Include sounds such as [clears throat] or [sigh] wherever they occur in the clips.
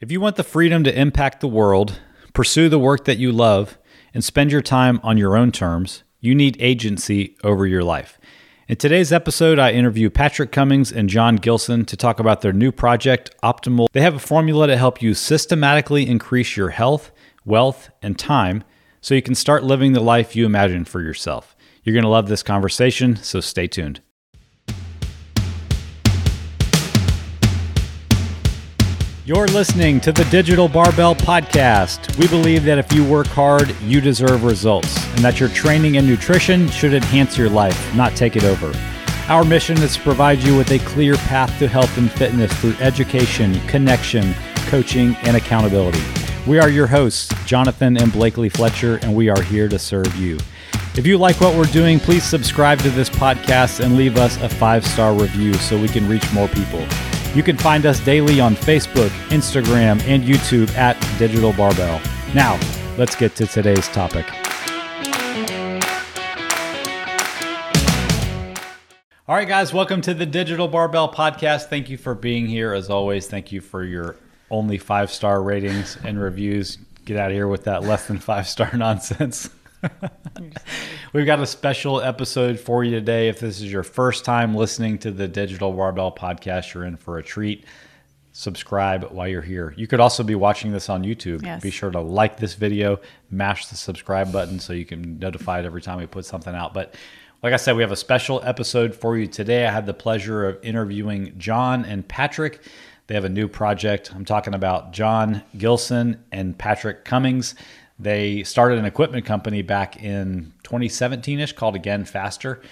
If you want the freedom to impact the world, pursue the work that you love, and spend your time on your own terms, you need agency over your life. In today's episode, I interview Patrick Cummings and Jon Gilson to talk about their new project, Optimal. They have a formula to help you systematically increase your health, wealth, and time so you can start living the life you imagine for yourself. You're going to love this conversation, so stay tuned. You're listening to the Digital Barbell Podcast. We believe that if you work hard, you deserve results, and that your training and nutrition should enhance your life, not take it over. Our mission is to provide you with a clear path to health and fitness through education, connection, coaching, and accountability. We are your hosts, Jonathan and Blakely Fletcher, and we are here to serve you. If you like what we're doing, please subscribe to this podcast and leave us a five star review so we can reach more people. You can find us daily on Facebook, Instagram, and YouTube at Digital Barbell. Now, let's get to today's topic. All right, guys, welcome to the Digital Barbell Podcast. Thank you for being here. As always, thank you for your only five star ratings and reviews. Get out of here with that less than five star [laughs] nonsense. [laughs] We've got a special episode for you today. If this is your first time listening to the Digital Barbell podcast, you're in for a treat. Subscribe while you're here. You could also be watching this on YouTube. Yes. Be sure to like this video, mash the subscribe button so you can be notified every time we put something out. But like I said, we have a special episode for you today. I had the pleasure of interviewing Jon and Patrick. They have a new project. I'm talking about Jon Gilson and Patrick Cummings. They started an equipment company back in 2017 ish called Again Faster.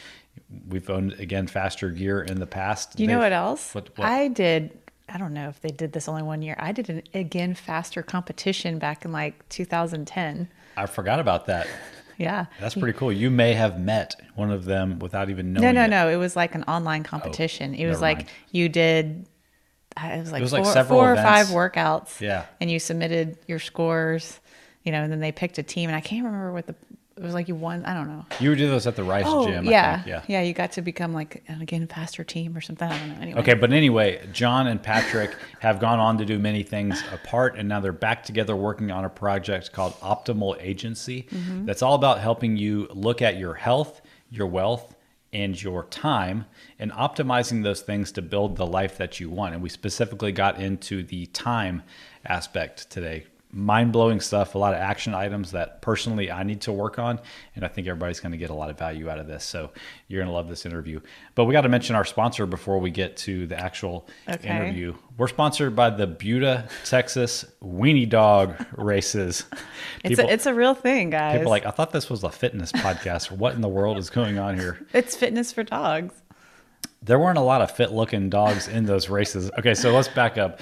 We've owned Again Faster gear in the past. You know They've- what else? What- what? I did. I don't know if they did this only one year. I did an again faster competition back in like 2010. I forgot about that. [laughs] Yeah. That's pretty cool. You may have met one of them without even knowing. No, no, it. no. It was like an online oh, competition. it was like mind. you did. It was like, was like four, several four or five workouts. Yeah. And you submitted your scores, you know, and then they picked a team. And I can't remember what the. It was like you won. I don't know. You would do this at the Rice Oh, Gym. I yeah, think. yeah. You got to become like an again faster team or something. I don't know. Anyway. Okay, but anyway, Jon and Patrick have gone on to do many things apart, and now they're back together working on a project called Optimal Agency. Mm-hmm. That's all about helping you look at your health, your wealth, and your time, and optimizing those things to build the life that you want. And we specifically got into the time aspect today. Mind blowing stuff, a lot of action items that personally I need to work on. And I think everybody's going to get a lot of value out of this. So you're going to love this interview. But we got to mention our sponsor before we get to the actual Okay. interview. We're sponsored by the Buda, Texas Weenie Dog Races. It's a, it's a real thing, guys. people are like, I thought this was a fitness podcast. What in the world is going on here? [laughs] it's fitness for dogs. there weren't a lot of fit looking dogs in those races. Okay, so let's back up.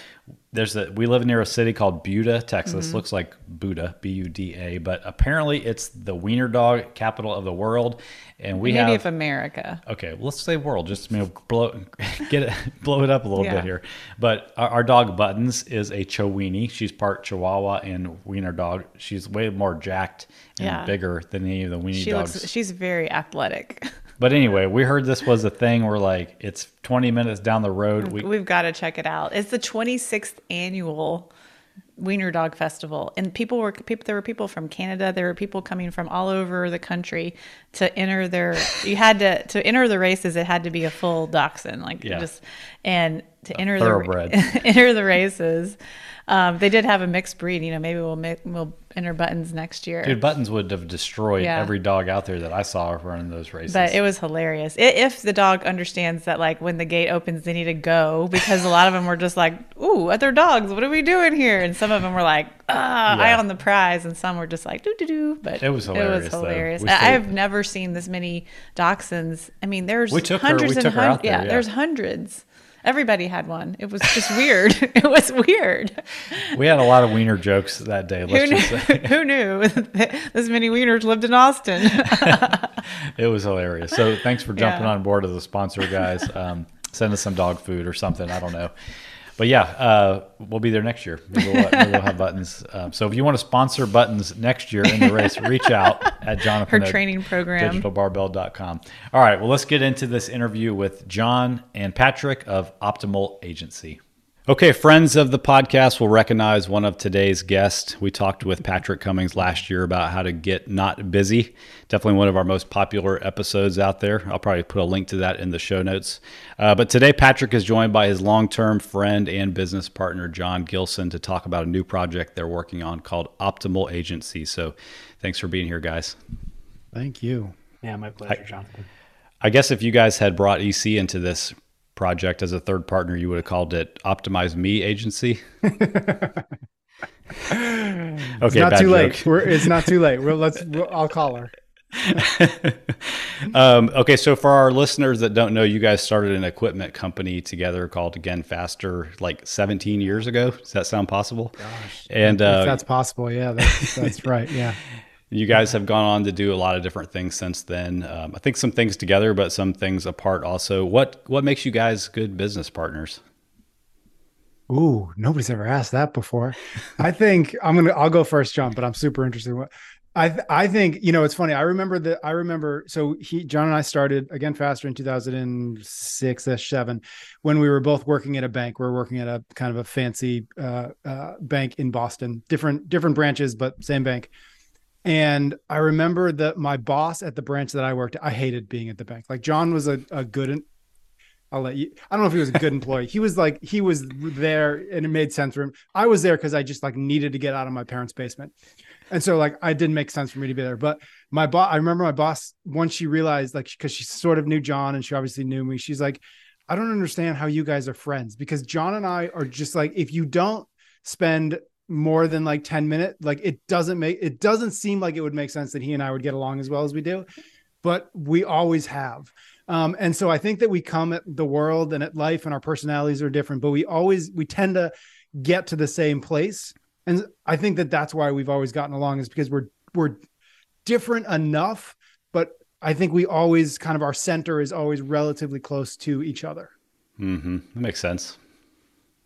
There's a we live near a city called Buda, Texas. Mm-hmm. Looks like Buda, B U D A, but apparently it's the wiener dog capital of the world. And we Maybe have of America. okay, well, let's say world, just you know, blow [laughs] get it [laughs] blow it up a little Yeah. bit here. But our, our dog Buttons is a Chiweenie. She's part Chihuahua and wiener dog. She's way more jacked and Yeah. bigger than any of the weenie She dogs. looks. She's very athletic. [laughs] But anyway, we heard this was a thing where like it's 20 minutes down the road. We, We've got to check it out. It's the 26th annual Wiener Dog Festival, and people were people. There were people from Canada. There were people coming from all over the country to enter their. You had to to enter the races. It had to be a full dachshund, like Yeah. just and to enter the [laughs] enter the races. Um, they did have a mixed breed. You know, maybe we'll mi- we'll enter buttons next year. Dude, Buttons would have destroyed Yeah. every dog out there that I saw running those races. But it was hilarious. I- If the dog understands that, like, when the gate opens, they need to go because a lot of them were just like, "Ooh, other dogs, what are we doing here?" And some of them were like, "Ah, eye Yeah. on the prize," and some were just like, "Doo doo doo." But It was hilarious, though. hilarious. We I- stayed- I've never seen this many dachshunds. I mean, there's We took her- hundreds and her hun- out there, yeah, yeah. there's hundreds. Everybody had one. It was just weird. [laughs] it was weird. we had a lot of wiener jokes that day. Who Let's knew, just say [laughs] who knew this many wieners lived in Austin? [laughs] it was hilarious. So thanks for jumping Yeah. on board as a sponsor, guys. Um, send us some dog food or something. I don't know. But yeah, uh, we'll be there next year. Maybe we'll, maybe we'll have buttons. Um, so if you want to sponsor buttons next year in the race, reach out at [laughs] Jonathan. Her training program. digitalbarbell.com. All right, well, let's get into this interview with Jon and Patrick of Optimal Agency. Okay, friends of the podcast will recognize one of today's guests. We talked with Patrick Cummings last year about how to get not busy. Definitely one of our most popular episodes out there. I'll probably put a link to that in the show notes. Uh, but today, Patrick is joined by his long term friend and business partner, Jon Gilson, to talk about a new project they're working on called Optimal Agency. So thanks for being here, guys. Thank you. Yeah, my pleasure, I, Jonathan. I guess if you guys had brought EC into this project as a third partner, you would have called it Optimize Me Agency. [laughs] okay, it's not too joke. late. We're, it's not too late. We'll, let's. We'll, I'll call her. [laughs] um, okay, so for our listeners that don't know, you guys started an equipment company together called Again Faster like 17 years ago. Does that sound possible? Gosh, and uh, that's possible, yeah, that's, that's right. Yeah. [laughs] You guys have gone on to do a lot of different things since then. Um, I think some things together, but some things apart also. What what makes you guys good business partners? Ooh, nobody's ever asked that before. I think I'm gonna. I'll go first, Jon. But I'm super interested. What I I think you know it's funny. I remember that. I remember. So he Jon and I started again faster in 2006 seven when we were both working at a bank. We are working at a kind of a fancy uh, uh, bank in Boston. Different different branches, but same bank. And I remember that my boss at the branch that I worked at, I hated being at the bank. Like Jon was a, a good, I'll let you, I don't know if he was a good employee. He was like, he was there and it made sense for him. I was there because I just like needed to get out of my parents' basement. And so like, I didn't make sense for me to be there. But my boss, I remember my boss, once she realized like, cause she sort of knew Jon and she obviously knew me. She's like, I don't understand how you guys are friends because Jon and I are just like, if you don't spend more than like 10 minutes like it doesn't make it doesn't seem like it would make sense that he and i would get along as well as we do but we always have. Um, and so i think that we come at the world and at life and our personalities are different but we always we tend to get to the same place. And i think that that's why we've always gotten along is because we're we're different enough but i think we always kind of our center is always relatively close to each other. Mm-hmm. that makes sense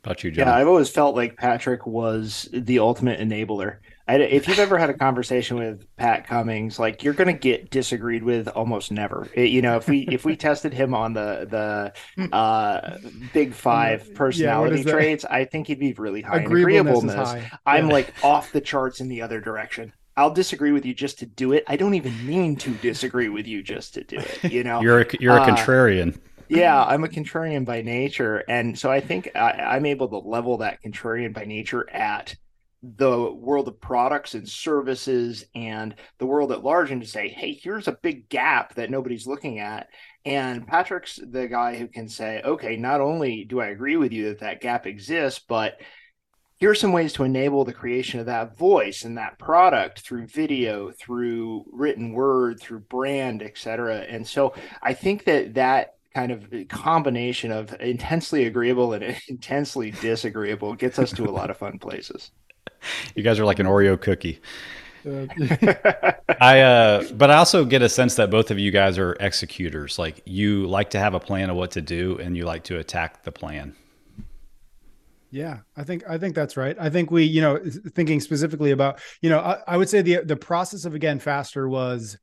about you, Jon? Yeah, I've always felt like Patrick was the ultimate enabler. I, if you've ever had a conversation with Pat Cummings, like you're going to get disagreed with almost never. It, you know, if we if we tested him on the the uh, big five personality yeah, traits, I think he'd be really high. Agreeableness, agreeableness high. I'm yeah. like off the charts in the other direction. I'll disagree with you just to do it. I don't even mean to disagree with you just to do it. You know, you're a, you're a uh, contrarian yeah, [clears throat] I'm a contrarian by nature, and so I think I, am able to level that contrarian by nature at the world of products and services and the world at large, and to say, hey, here's a big gap that nobody's looking at. And Patrick's the guy who can say, okay, not only do I agree with you that that gap exists, but here are some ways to enable the creation of that voice and that product through video through written word through brand et cetera and so i think that that kind of combination of intensely agreeable and [laughs] intensely disagreeable gets us to a lot of fun places. You guys are like an Oreo cookie. [laughs] I uh but I also get a sense that both of you guys are executors. Like you like to have a plan of what to do and you like to attack the plan. Yeah, I think I think that's right. I think we, you know, thinking specifically about, you know, I, I would say the the process of again faster was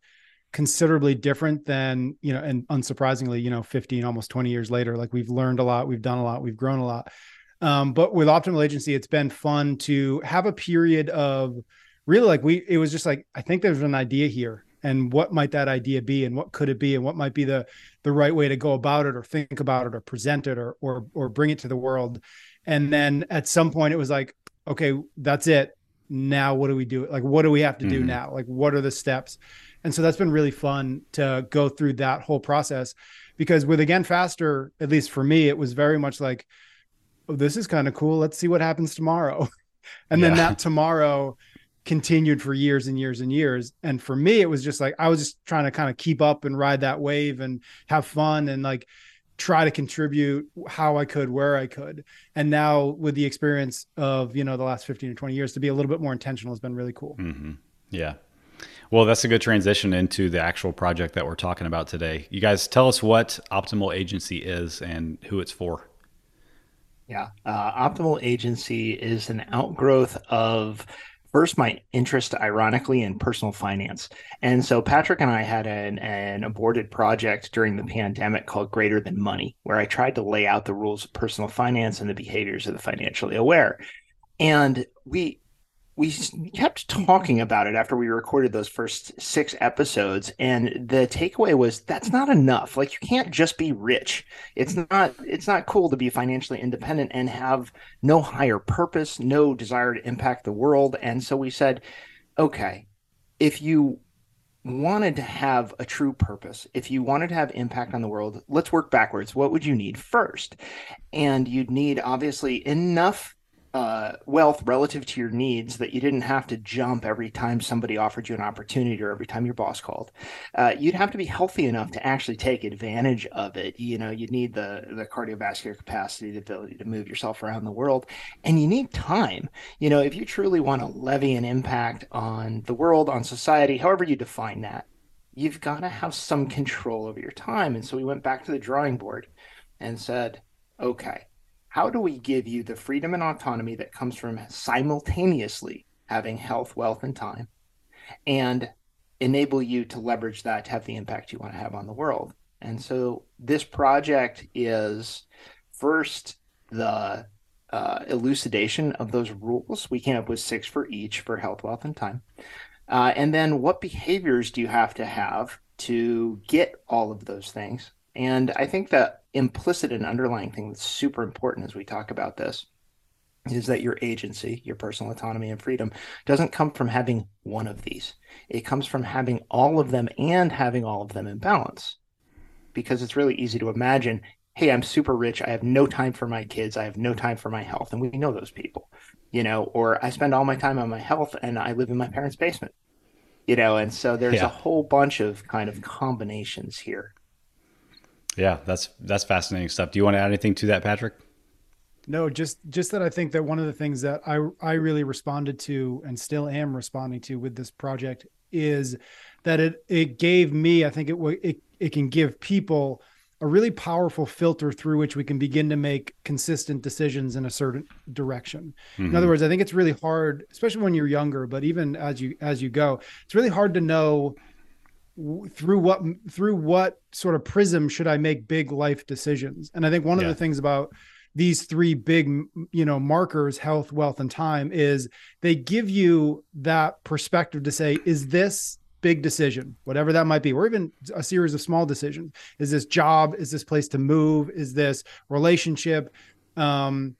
considerably different than you know and unsurprisingly you know 15 almost 20 years later like we've learned a lot we've done a lot we've grown a lot. Um, but with optimal agency it's been fun to have a period of really like we it was just like i think there's an idea here and what might that idea be and what could it be and what might be the the right way to go about it or think about it or present it or or or bring it to the world. And then at some point it was like okay that's it. Now what do we do? Like what do we have to do mm-hmm. now? Like what are the steps and so that's been really fun to go through that whole process because with again faster, at least for me, it was very much like, oh, this is kind of cool. Let's see what happens tomorrow. [laughs] and yeah. then that tomorrow continued for years and years and years. And for me, it was just like I was just trying to kind of keep up and ride that wave and have fun and like try to contribute how I could, where I could. And now with the experience of, you know, the last 15 or 20 years to be a little bit more intentional has been really cool. Mm-hmm. Yeah. Well, that's a good transition into the actual project that we're talking about today. You guys tell us what Optimal Agency is and who it's for. Yeah, uh, Optimal Agency is an outgrowth of first my interest ironically in personal finance and so patrick and i had an, an aborted project during the pandemic called greater than money where i tried to lay out the rules of personal finance and the behaviors of the financially aware and we we kept talking about it after we recorded those first six episodes and the takeaway was that's not enough. Like you can't just be rich. It's not it's not cool to be financially independent and have no higher purpose no desire to impact the world. And so we said okay if you wanted to have a true purpose if you wanted to have impact on the world let's work backwards. What would you need first? And you'd need obviously enough uh, wealth relative to your needs that you didn't have to jump every time somebody offered you an opportunity or every time your boss called. Uh, you'd have to be healthy enough to actually take advantage of it. You know, you need the the cardiovascular capacity, the ability to move yourself around the world, and you need time. You know, if you truly want to levy an impact on the world, on society, however you define that, you've got to have some control over your time. And so we went back to the drawing board and said, okay how do we give you the freedom and autonomy that comes from simultaneously having health, wealth, and time, and enable you to leverage that to have the impact you want to have on the world? And so this project is first the uh, elucidation of those rules. We came up with six for each for health, wealth, and time. Uh, and then what behaviors do you have to have to get all of those things? And I think the implicit and underlying thing that's super important as we talk about this is that your agency, your personal autonomy and freedom doesn't come from having one of these. It comes from having all of them and having all of them in balance. Because it's really easy to imagine, hey, I'm super rich. I have no time for my kids. I have no time for my health. And we know those people, you know, or I spend all my time on my health and I live in my parents' basement, you know, and so there's yeah. a whole bunch of kind of combinations here. Yeah, that's that's fascinating stuff. Do you want to add anything to that, Patrick? No, just just that I think that one of the things that I I really responded to and still am responding to with this project is that it it gave me I think it it it can give people a really powerful filter through which we can begin to make consistent decisions in a certain direction. Mm-hmm. In other words, I think it's really hard, especially when you're younger, but even as you as you go, it's really hard to know through what through what sort of prism should I make big life decisions? And I think one yeah. of the things about these three big you know markers health wealth and time is they give you that perspective to say is this big decision whatever that might be or even a series of small decisions is this job is this place to move is this relationship um,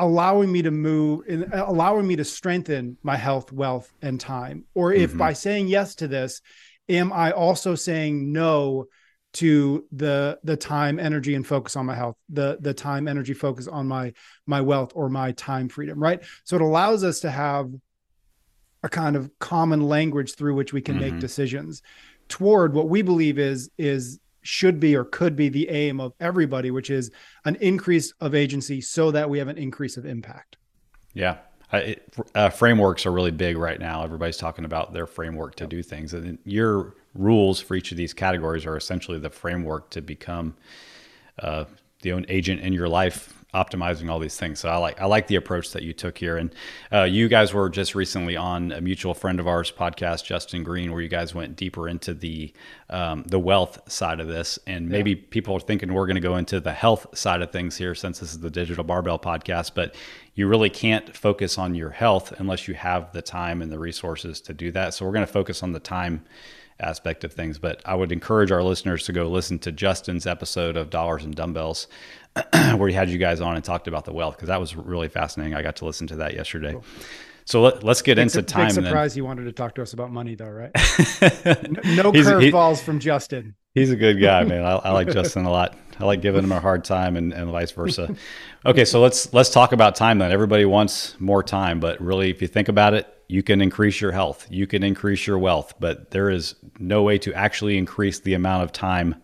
allowing me to move and allowing me to strengthen my health wealth and time or if mm-hmm. by saying yes to this am I also saying no to the the time, energy, and focus on my health, the the time, energy, focus on my my wealth or my time freedom, right? So it allows us to have a kind of common language through which we can mm-hmm. make decisions toward what we believe is is should be or could be the aim of everybody, which is an increase of agency so that we have an increase of impact. Yeah, it, uh, frameworks are really big right now. Everybody's talking about their framework to yep. do things, and your rules for each of these categories are essentially the framework to become uh, the own agent in your life optimizing all these things. So I like I like the approach that you took here. And uh, you guys were just recently on a mutual friend of ours podcast, Justin Green, where you guys went deeper into the um, the wealth side of this. And maybe yeah. people are thinking we're going to go into the health side of things here, since this is the Digital Barbell podcast. But you really can't focus on your health unless you have the time and the resources to do that. So we're going to focus on the time aspect of things. But I would encourage our listeners to go listen to Justin's episode of Dollars and Dumbbells, [clears throat] where he had you guys on and talked about the wealth, because that was really fascinating. I got to listen to that yesterday. Cool. So let, us get big into time. Big surprise he wanted to talk to us about money, though, right? [laughs] no, no curveballs from Justin. He's a good guy, man. I, I, like Justin a lot. I like giving them a hard time, and, and vice versa. [laughs] Okay, so let's let's talk about time then. Everybody wants more time, but really, if you think about it, you can increase your health, you can increase your wealth, but there is no way to actually increase the amount of time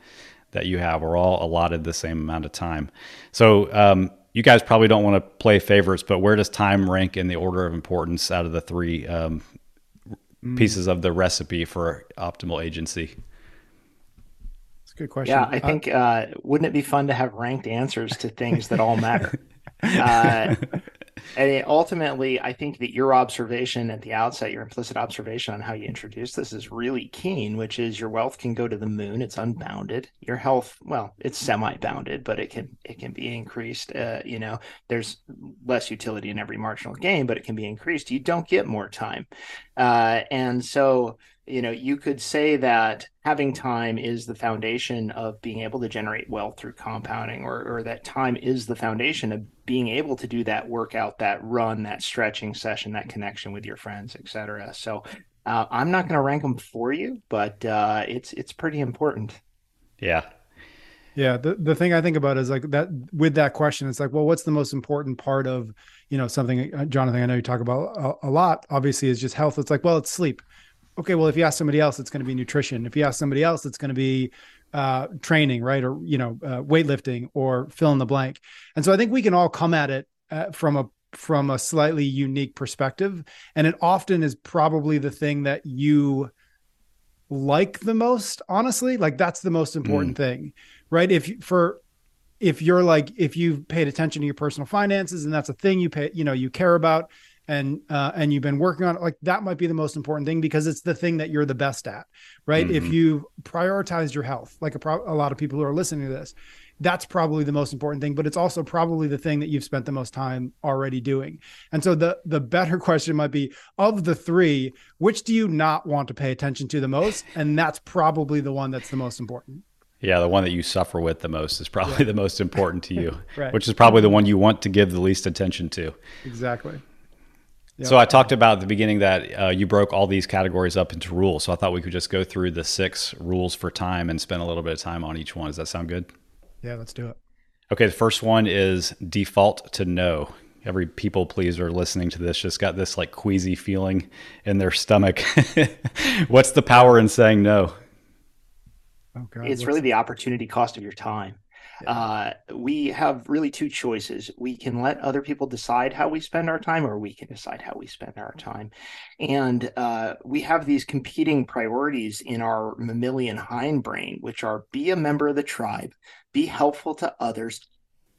that you have. We're all allotted the same amount of time. So, um, you guys probably don't want to play favorites, but where does time rank in the order of importance out of the three um, mm. pieces of the recipe for optimal agency? That's a good question. Yeah, I think uh, wouldn't it be fun to have ranked answers to things that all matter? [laughs] uh, and ultimately, I think that your observation at the outset, your implicit observation on how you introduce this is really keen, which is your wealth can go to the moon. It's unbounded. Your health, well, it's semi-bounded, but it can it can be increased. Uh, you know, there's less utility in every marginal gain, but it can be increased. You don't get more time, uh, and so you know you could say that having time is the foundation of being able to generate wealth through compounding or, or that time is the foundation of being able to do that workout that run that stretching session that connection with your friends etc so uh, i'm not going to rank them for you but uh, it's it's pretty important. Yeah. Yeah the, the thing i think about is like that with that question it's like well what's the most important part of you know something uh, jonathan i know you talk about a, a lot obviously is just health. It's like well it's sleep okay, well, if you ask somebody else, it's going to be nutrition. If you ask somebody else, it's going to be uh, training, right? Or, you know, uh, weightlifting or fill in the blank. And so I think we can all come at it uh, from a, from a slightly unique perspective. And it often is probably the thing that you like the most, honestly, like that's the most important mm. thing, right? If for, if you're like, if you've paid attention to your personal finances and that's a thing you pay, you know, you care about, and uh, and you've been working on it like that might be the most important thing because it's the thing that you're the best at right mm-hmm. if you've prioritized your health like a, pro- a lot of people who are listening to this that's probably the most important thing but it's also probably the thing that you've spent the most time already doing and so the the better [laughs] question might be of the three which do you not want to pay attention to the most and that's probably the one that's the most important yeah, the one that you suffer with the most is probably yeah. the most important to you, [laughs] right. which is probably the one you want to give the least attention to. Exactly. So I talked about at the beginning that uh, you broke all these categories up into rules. So I thought we could just go through the six rules for time and spend a little bit of time on each one. Does that sound good? Yeah, let's do it. Okay, the first one is default to no. Every people pleaser listening to this just got this like queasy feeling in their stomach. [laughs] What's the power in saying no? Oh God, it's really the opportunity cost of your time. Uh, we have really two choices. We can let other people decide how we spend our time, or we can decide how we spend our time. And uh, we have these competing priorities in our mammalian hindbrain, which are be a member of the tribe, be helpful to others,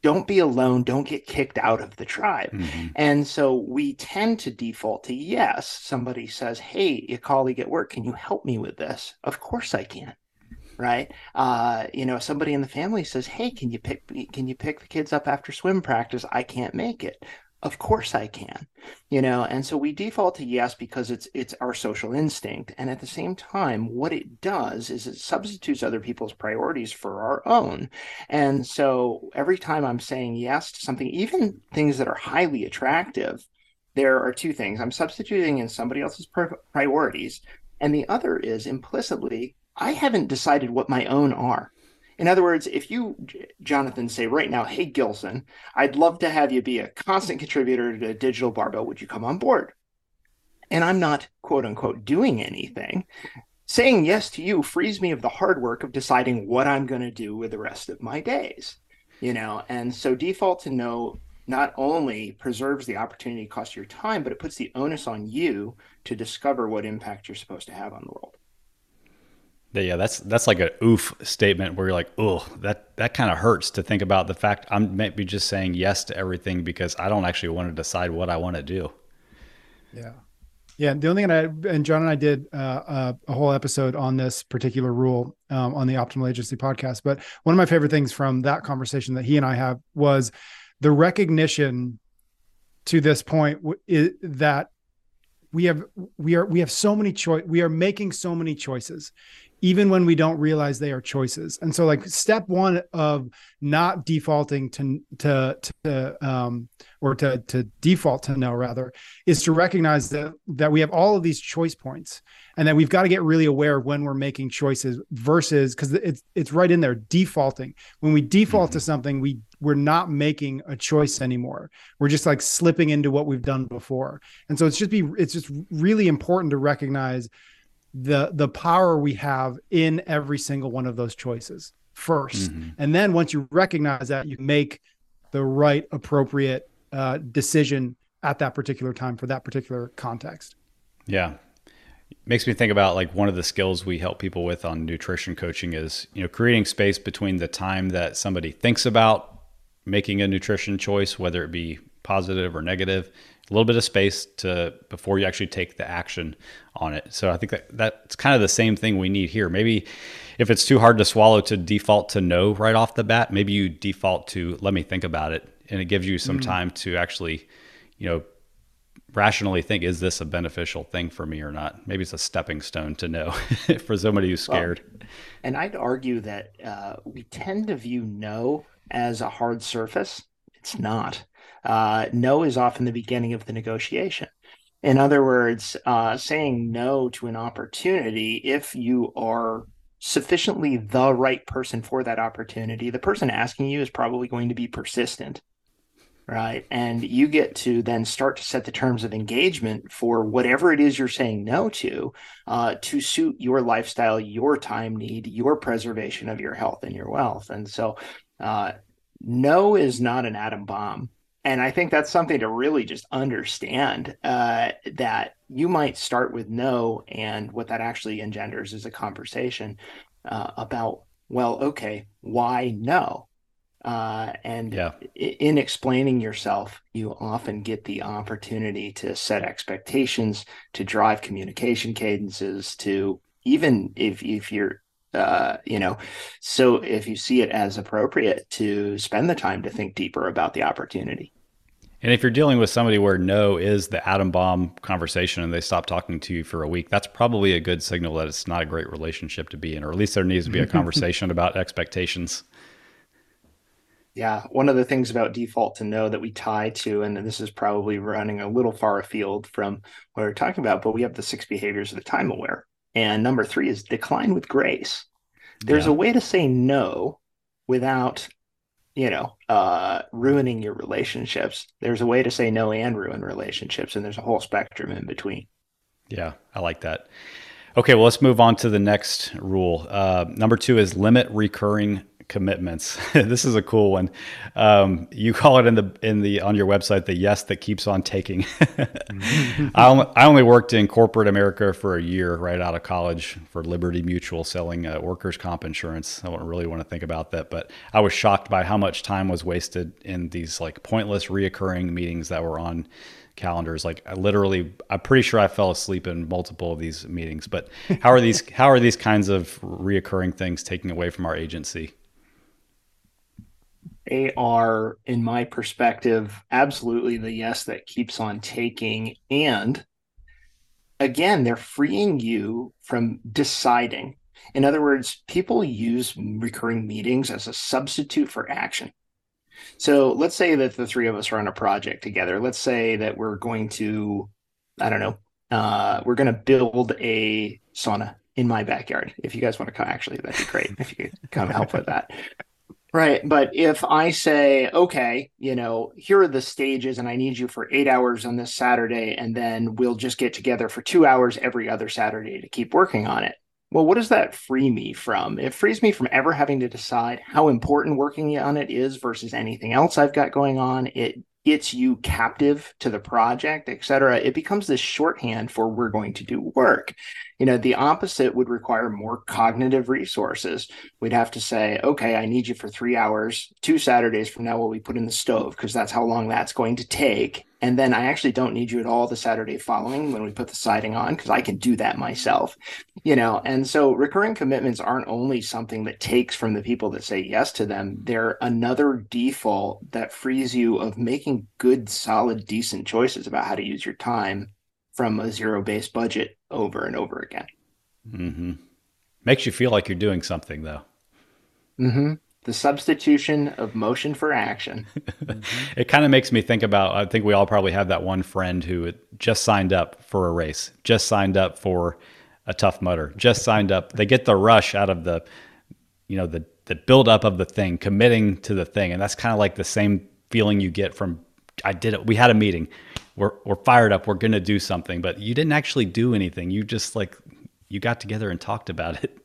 don't be alone don't get kicked out of the tribe mm-hmm. and so we tend to default to yes somebody says hey a colleague at work can you help me with this of course i can right? Uh, you know, somebody in the family says, "Hey, can you pick can you pick the kids up after swim practice? I can't make it." Of course I can. You know, and so we default to yes because it's it's our social instinct. And at the same time, what it does is it substitutes other people's priorities for our own. And so every time I'm saying yes to something, even things that are highly attractive, there are two things. I'm substituting in somebody else's priorities, and the other is implicitly I haven't decided what my own are. In other words, if you, Jonathan, say right now, hey, Gilson, I'd love to have you be a constant contributor to Digital Barbell. Would you come on board? And I'm not, quote unquote, doing anything. Saying yes to you frees me of the hard work of deciding what I'm going to do with the rest of my days. You know, and so default to no not only preserves the opportunity to cost your time, but it puts the onus on you to discover what impact you're supposed to have on the world. Yeah, that's that's like an oof statement where you're like, oh, that that kind of hurts to think about the fact I'm maybe just saying yes to everything because I don't actually want to decide what I want to do. Yeah, yeah. The only thing I and Jon and I did uh, uh, a whole episode on this particular rule um, on the Optimal Agency podcast. But one of my favorite things from that conversation that he and I have was the recognition to this point is that we have we are we have so many choice we are making so many choices even when we don't realize they are choices. And so like step one of not defaulting to to to um or to to default to no rather is to recognize that that we have all of these choice points and that we've got to get really aware of when we're making choices versus because it's it's right in there defaulting. When we default mm-hmm. to something, we we're not making a choice anymore. We're just like slipping into what we've done before. And so it's just be it's just really important to recognize the the power we have in every single one of those choices 1st mm-hmm. and then once you recognize that you make the right appropriate uh, decision at that particular time for that particular context. Yeah. Makes me think about like one of the skills we help people with on nutrition coaching is you know creating space between the time that somebody thinks about making a nutrition choice whether it be positive or negative, a little bit of space to before you actually take the action on it. So I think that that's kind of the same thing we need here. Maybe if it's too hard to swallow to default to no right off the bat, maybe you default to let me think about it and it gives you some mm-hmm. time to actually, you know, rationally think is this a beneficial thing for me or not maybe it's a stepping stone to know [laughs] for somebody who's scared well, and i'd argue that uh, we tend to view no as a hard surface it's not uh, no is often the beginning of the negotiation in other words uh, saying no to an opportunity if you are sufficiently the right person for that opportunity the person asking you is probably going to be persistent right? And you get to then start to set the terms of engagement for whatever it is you're saying no to, uh, to suit your lifestyle, your time need, your preservation of your health and your wealth. And so, uh, no is not an atom bomb. And I think that's something to really just understand uh, that you might start with no, and what that actually engenders is a conversation uh, about, well, okay, why no? Uh, and yeah. in explaining yourself, you often get the opportunity to set expectations, to drive communication cadences, to even if if you're uh, you know, so if you see it as appropriate to spend the time to think deeper about the opportunity. And if you're dealing with somebody where no is the atom bomb conversation and they stop talking to you for a week, that's probably a good signal that it's not a great relationship to be in, or at least there needs to be a [laughs] conversation about expectations. Yeah, one of the things about default to no that we tie to, and this is probably running a little far afield from what we're talking about, but we have the six behaviors of the time aware. And number three is decline with grace. There's yeah. a way to say no without, you know, uh, ruining your relationships. There's a way to say no and ruin relationships, and there's a whole spectrum in between. Yeah, I like that. Okay, well, let's move on to the next rule. Uh, number two is limit recurring commitments. [laughs] this is a cool one. Um, you call it in the in the on your website the yes that keeps on taking. [laughs] I, only, I only worked in corporate America for a year right out of college for Liberty Mutual selling uh, workers' comp insurance. I don't really want to think about that, but I was shocked by how much time was wasted in these like pointless reoccurring meetings that were on calendars. Like I literally, I'm pretty sure I fell asleep in multiple of these meetings. But how are these? [laughs] how are these kinds of reoccurring things taking away from our agency? They are, in my perspective, absolutely the yes that keeps on taking. And again, they're freeing you from deciding. In other words, people use recurring meetings as a substitute for action. So let's say that the three of us are on a project together. Let's say that we're going to, I don't know, uh, we're going to build a sauna in my backyard. If you guys want to come, actually, that'd be great. if you could come help with that. [laughs] Right. But if I say, okay, you know, here are the stages and I need you for eight hours on this Saturday, and then we'll just get together for two hours every other Saturday to keep working on it. Well, what does that free me from? It frees me from ever having to decide how important working on it is versus anything else I've got going on. It gets you captive to the project, et cetera. It becomes this shorthand for we're going to do work you know the opposite would require more cognitive resources. We'd have to say okay i need you for three hours two saturdays from now while we put in the stove because that's how long that's going to take. And then i actually don't need you at all the saturday following when we put the siding on because i can do that myself you know? And so recurring commitments aren't only something that takes from the people that say yes to them. They're another default that frees you of making good solid decent choices about how to use your time from a zero based budget over and over again. Mm-hmm. Makes you feel like you're doing something, though. Mm-hmm. The substitution of motion for action. [laughs] it kind of makes me think about. I think we all probably have that one friend who just signed up for a race, just signed up for a Tough Mudder, just signed up. They get the rush out of the, you know, the the build up of the thing, committing to the thing, and that's kind of like the same feeling you get from. I did it. We had a meeting we're we're fired up. We're going to do something, but you didn't actually do anything. You just like you got together and talked about it.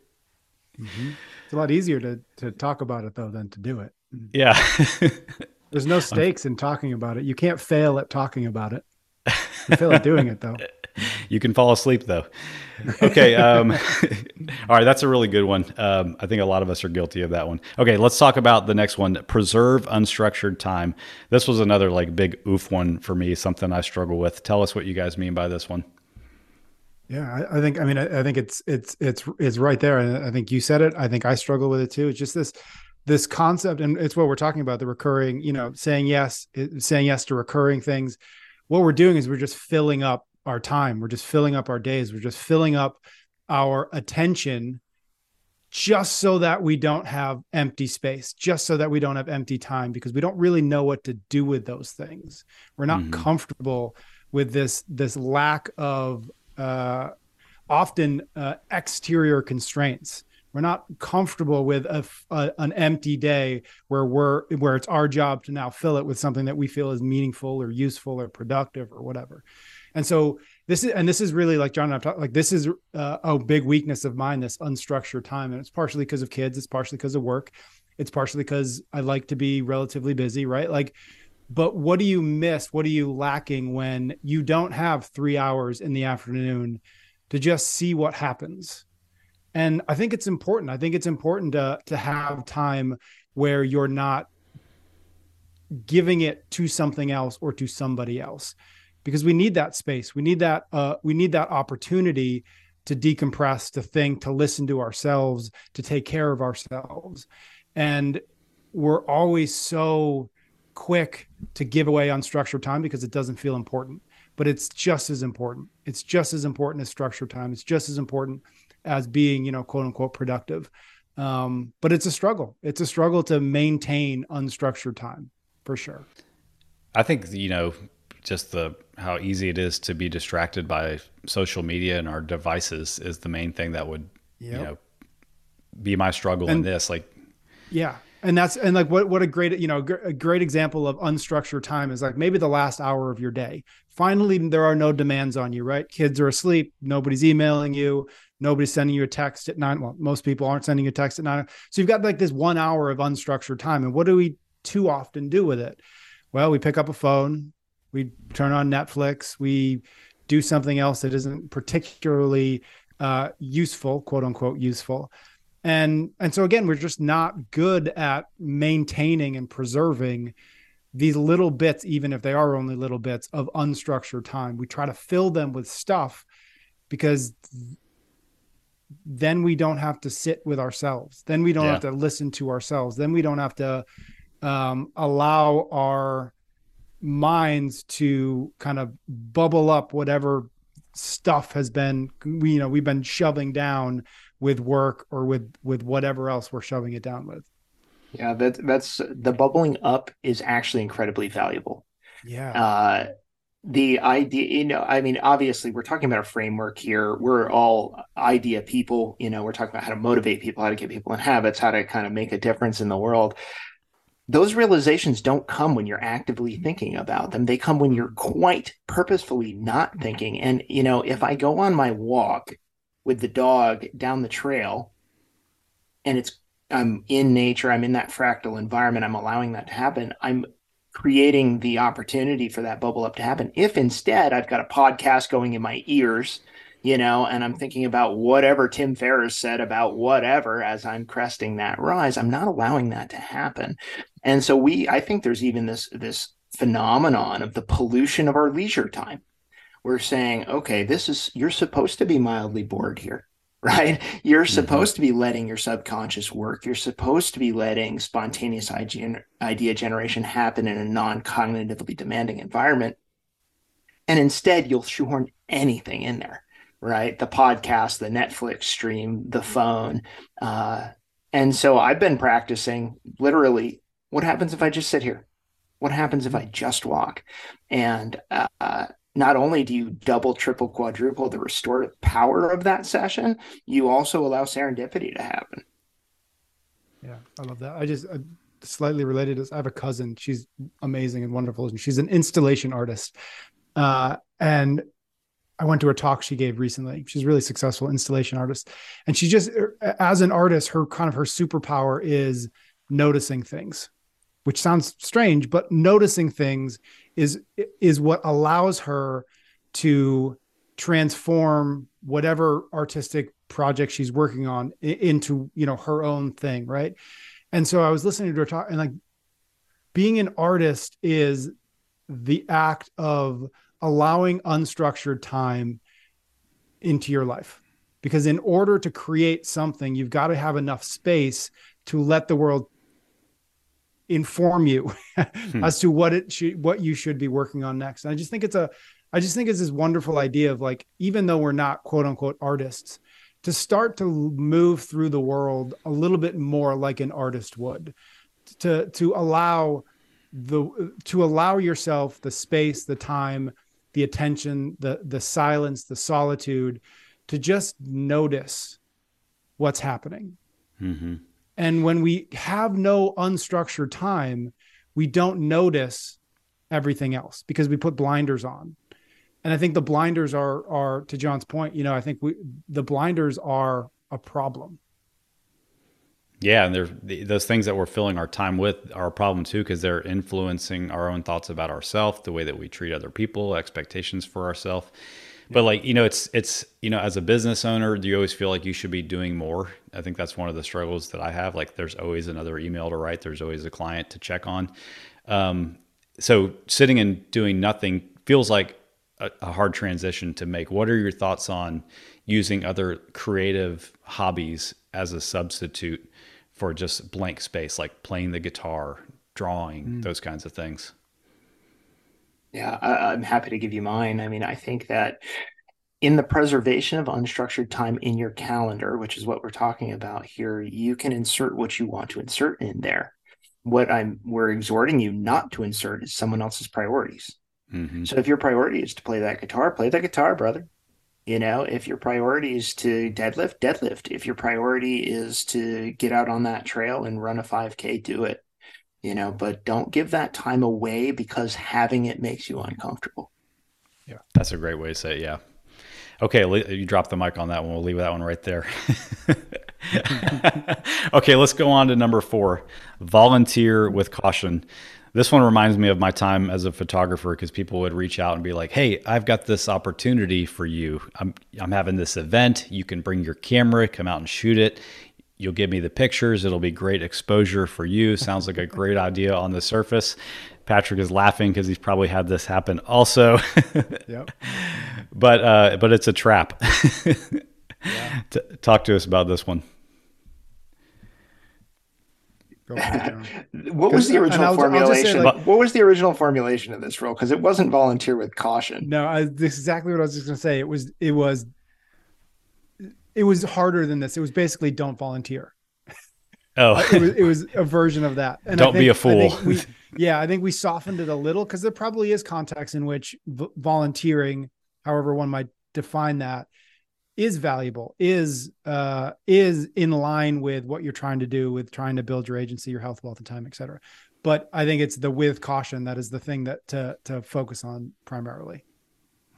Mm-hmm. It's a lot easier to to talk about it though than to do it. Yeah. [laughs] There's no [laughs] stakes in talking about it. You can't fail at talking about it. You fail at doing it though. [laughs] you can fall asleep though. Okay. Um, [laughs] all right. That's a really good one. Um, I think a lot of us are guilty of that one. Okay. Let's talk about the next one preserve unstructured time. This was another like big oof one for me, something I struggle with. Tell us what you guys mean by this one. Yeah, I, I think. I mean, I, I, think it's it's it's it's right there, and I think you said it. I think I struggle with it too. It's just this this concept, and it's what we're talking about: the recurring. You know, saying yes, saying yes to recurring things. What we're doing is we're just filling up our time. We're just filling up our days. We're just filling up our attention, just so that we don't have empty space, just so that we don't have empty time, because we don't really know what to do with those things. We're not mm-hmm. comfortable with this this lack of uh, often uh, exterior constraints. We're not comfortable with a, a, an empty day where we're where it's our job to now fill it with something that we feel is meaningful or useful or productive or whatever. And so this is and this is really like Jon and I've talked like this is uh, a big weakness of mine this unstructured time. And it's partially because of kids. It's partially because of work. It's partially because I like to be relatively busy right? Like but what do you miss? What are you lacking when you don't have three hours in the afternoon to just see what happens and i think it's important. I think it's important to to have time where you're not giving it to something else or to somebody else because we need that space. We need that uh, we need that opportunity to decompress to think to listen to ourselves to take care of ourselves. And we're always so quick to give away unstructured time because it doesn't feel important but it's just as important. It's just as important as structured time. It's just as important as being you know quote unquote productive. Um, but it's a struggle. It's a struggle to maintain unstructured time for sure. I think you know just the how easy it is to be distracted by social media and our devices is the main thing that would yep. you know be my struggle and, in this like yeah. And that's and like what what a great you know a great example of unstructured time is like maybe the last hour of your day. Finally there are no demands on you right? Kids are asleep. Nobody's emailing you nobody's sending you a text at nine well most people aren't sending you a text at nine. So you've got like this one hour of unstructured time and what do we too often do with it? Well we pick up a phone we turn on netflix we do something else that isn't particularly uh, useful quote unquote useful. And and so again we're just not good at maintaining and preserving these little bits even if they are only little bits of unstructured time. We try to fill them with stuff because then we don't have to sit with ourselves. Then we don't yeah. have to listen to ourselves. Then we don't have to um, allow our minds to kind of bubble up whatever stuff has been we you know we've been shoving down with work or with with whatever else we're shoving it down with. Yeah that that's the bubbling up is actually incredibly valuable. Yeah. Uh the idea you know i mean obviously we're talking about a framework here. We're all idea people you know we're talking about how to motivate people how to get people in habits how to kind of make a difference in the world. Those realizations don't come when you're actively thinking about them. They come when you're quite purposefully not thinking. And you know if i go on my walk with the dog down the trail and it's I'm in nature, I'm in that fractal environment, I'm allowing that to happen, I'm creating the opportunity for that bubble up to happen. If instead I've got a podcast going in my ears, you know, and I'm thinking about whatever Tim Ferriss said about whatever as I'm cresting that rise, I'm not allowing that to happen. And so we I think there's even this this phenomenon of the pollution of our leisure time we're saying, okay, this is, you're supposed to be mildly bored here, [laughs] right? You're mm-hmm. supposed to be letting your subconscious work. You're supposed to be letting spontaneous idea generation happen in a non cognitively demanding environment. And instead, you'll shoehorn anything in there, right? The podcast, the Netflix stream, the phone. Uh, and so I've been practicing literally what happens if I just sit here? What happens if I just walk? And uh, not only do you double, triple, quadruple the restorative power of that session, you also allow serendipity to happen. Yeah, I love that. I just slightly related is I have a cousin. She's amazing and wonderful, and she's an installation artist. Uh, and I went to a talk she gave recently. She's a really successful installation artist, and she just, er, as an artist, her kind of her superpower is noticing things, which sounds strange, but noticing things is is what allows her to transform whatever artistic project she's working on into you know her own thing right? And so i was listening to her talk and like being an artist is the act of allowing unstructured time into your life. Because in order to create something you've got to have enough space to let the world inform you hmm. as to what it should what you should be working on next and i just think it's a i just think it's this wonderful idea of like even though we're not quote unquote artists to start to move through the world a little bit more like an artist would to to allow the to allow yourself the space the time the attention the the silence the solitude to just notice what's happening mm-hmm. And when we have no unstructured time we don't notice everything else because we put blinders on and i think the blinders are are to Jon's point you know i think we the blinders are a problem yeah, and there's those things that we're filling our time with are a problem too because they're influencing our own thoughts about ourselves, the way that we treat other people, expectations for ourselves. But like you know, it's it's you know, as a business owner, do you always feel like you should be doing more? I think that's one of the struggles that I have. Like, there's always another email to write. There's always a client to check on. Um, so sitting and doing nothing feels like a, a hard transition to make. What are your thoughts on using other creative hobbies as a substitute for just blank space, like playing the guitar, drawing, mm. those kinds of things. Yeah, I, I'm happy to give you mine. I mean, I think that in the preservation of unstructured time in your calendar, which is what we're talking about here, you can insert what you want to insert in there. What I'm we're exhorting you not to insert is someone else's priorities. Mm-hmm. So if your priority is to play that guitar, play that guitar, brother. You know, if your priority is to deadlift, deadlift. If your priority is to get out on that trail and run a 5K, do it. You know, but don't give that time away because having it makes you uncomfortable. Yeah, that's a great way to say it. Yeah. Okay, you drop the mic on that one. We'll leave that one right there. [laughs] okay, let's go on to number four volunteer with caution. This one reminds me of my time as a photographer because people would reach out and be like, "Hey, I've got this opportunity for you. I'm I'm having this event. You can bring your camera, come out and shoot it. You'll give me the pictures. It'll be great exposure for you. [laughs] Sounds like a great idea on the surface." Patrick is laughing because he's probably had this happen also. [laughs] yep. But uh, but it's a trap. [laughs] yeah. T- talk to us about this one. what was the original formulation? Say, like, what was the original formulation of this role? Because it wasn't volunteer with caution. No, I, this is exactly what I was just going to say. It was it was it was harder than this. It was basically don't volunteer. Oh, it was it was a version of that. And don't think, be a fool. I we, [laughs] yeah, I think we softened it a little because there probably is context in which v- volunteering, however one might define that, is valuable is uh is in line with what you're trying to do with trying to build your agency your health wealth and time et cetera but i think it's the with caution that is the thing that to to focus on primarily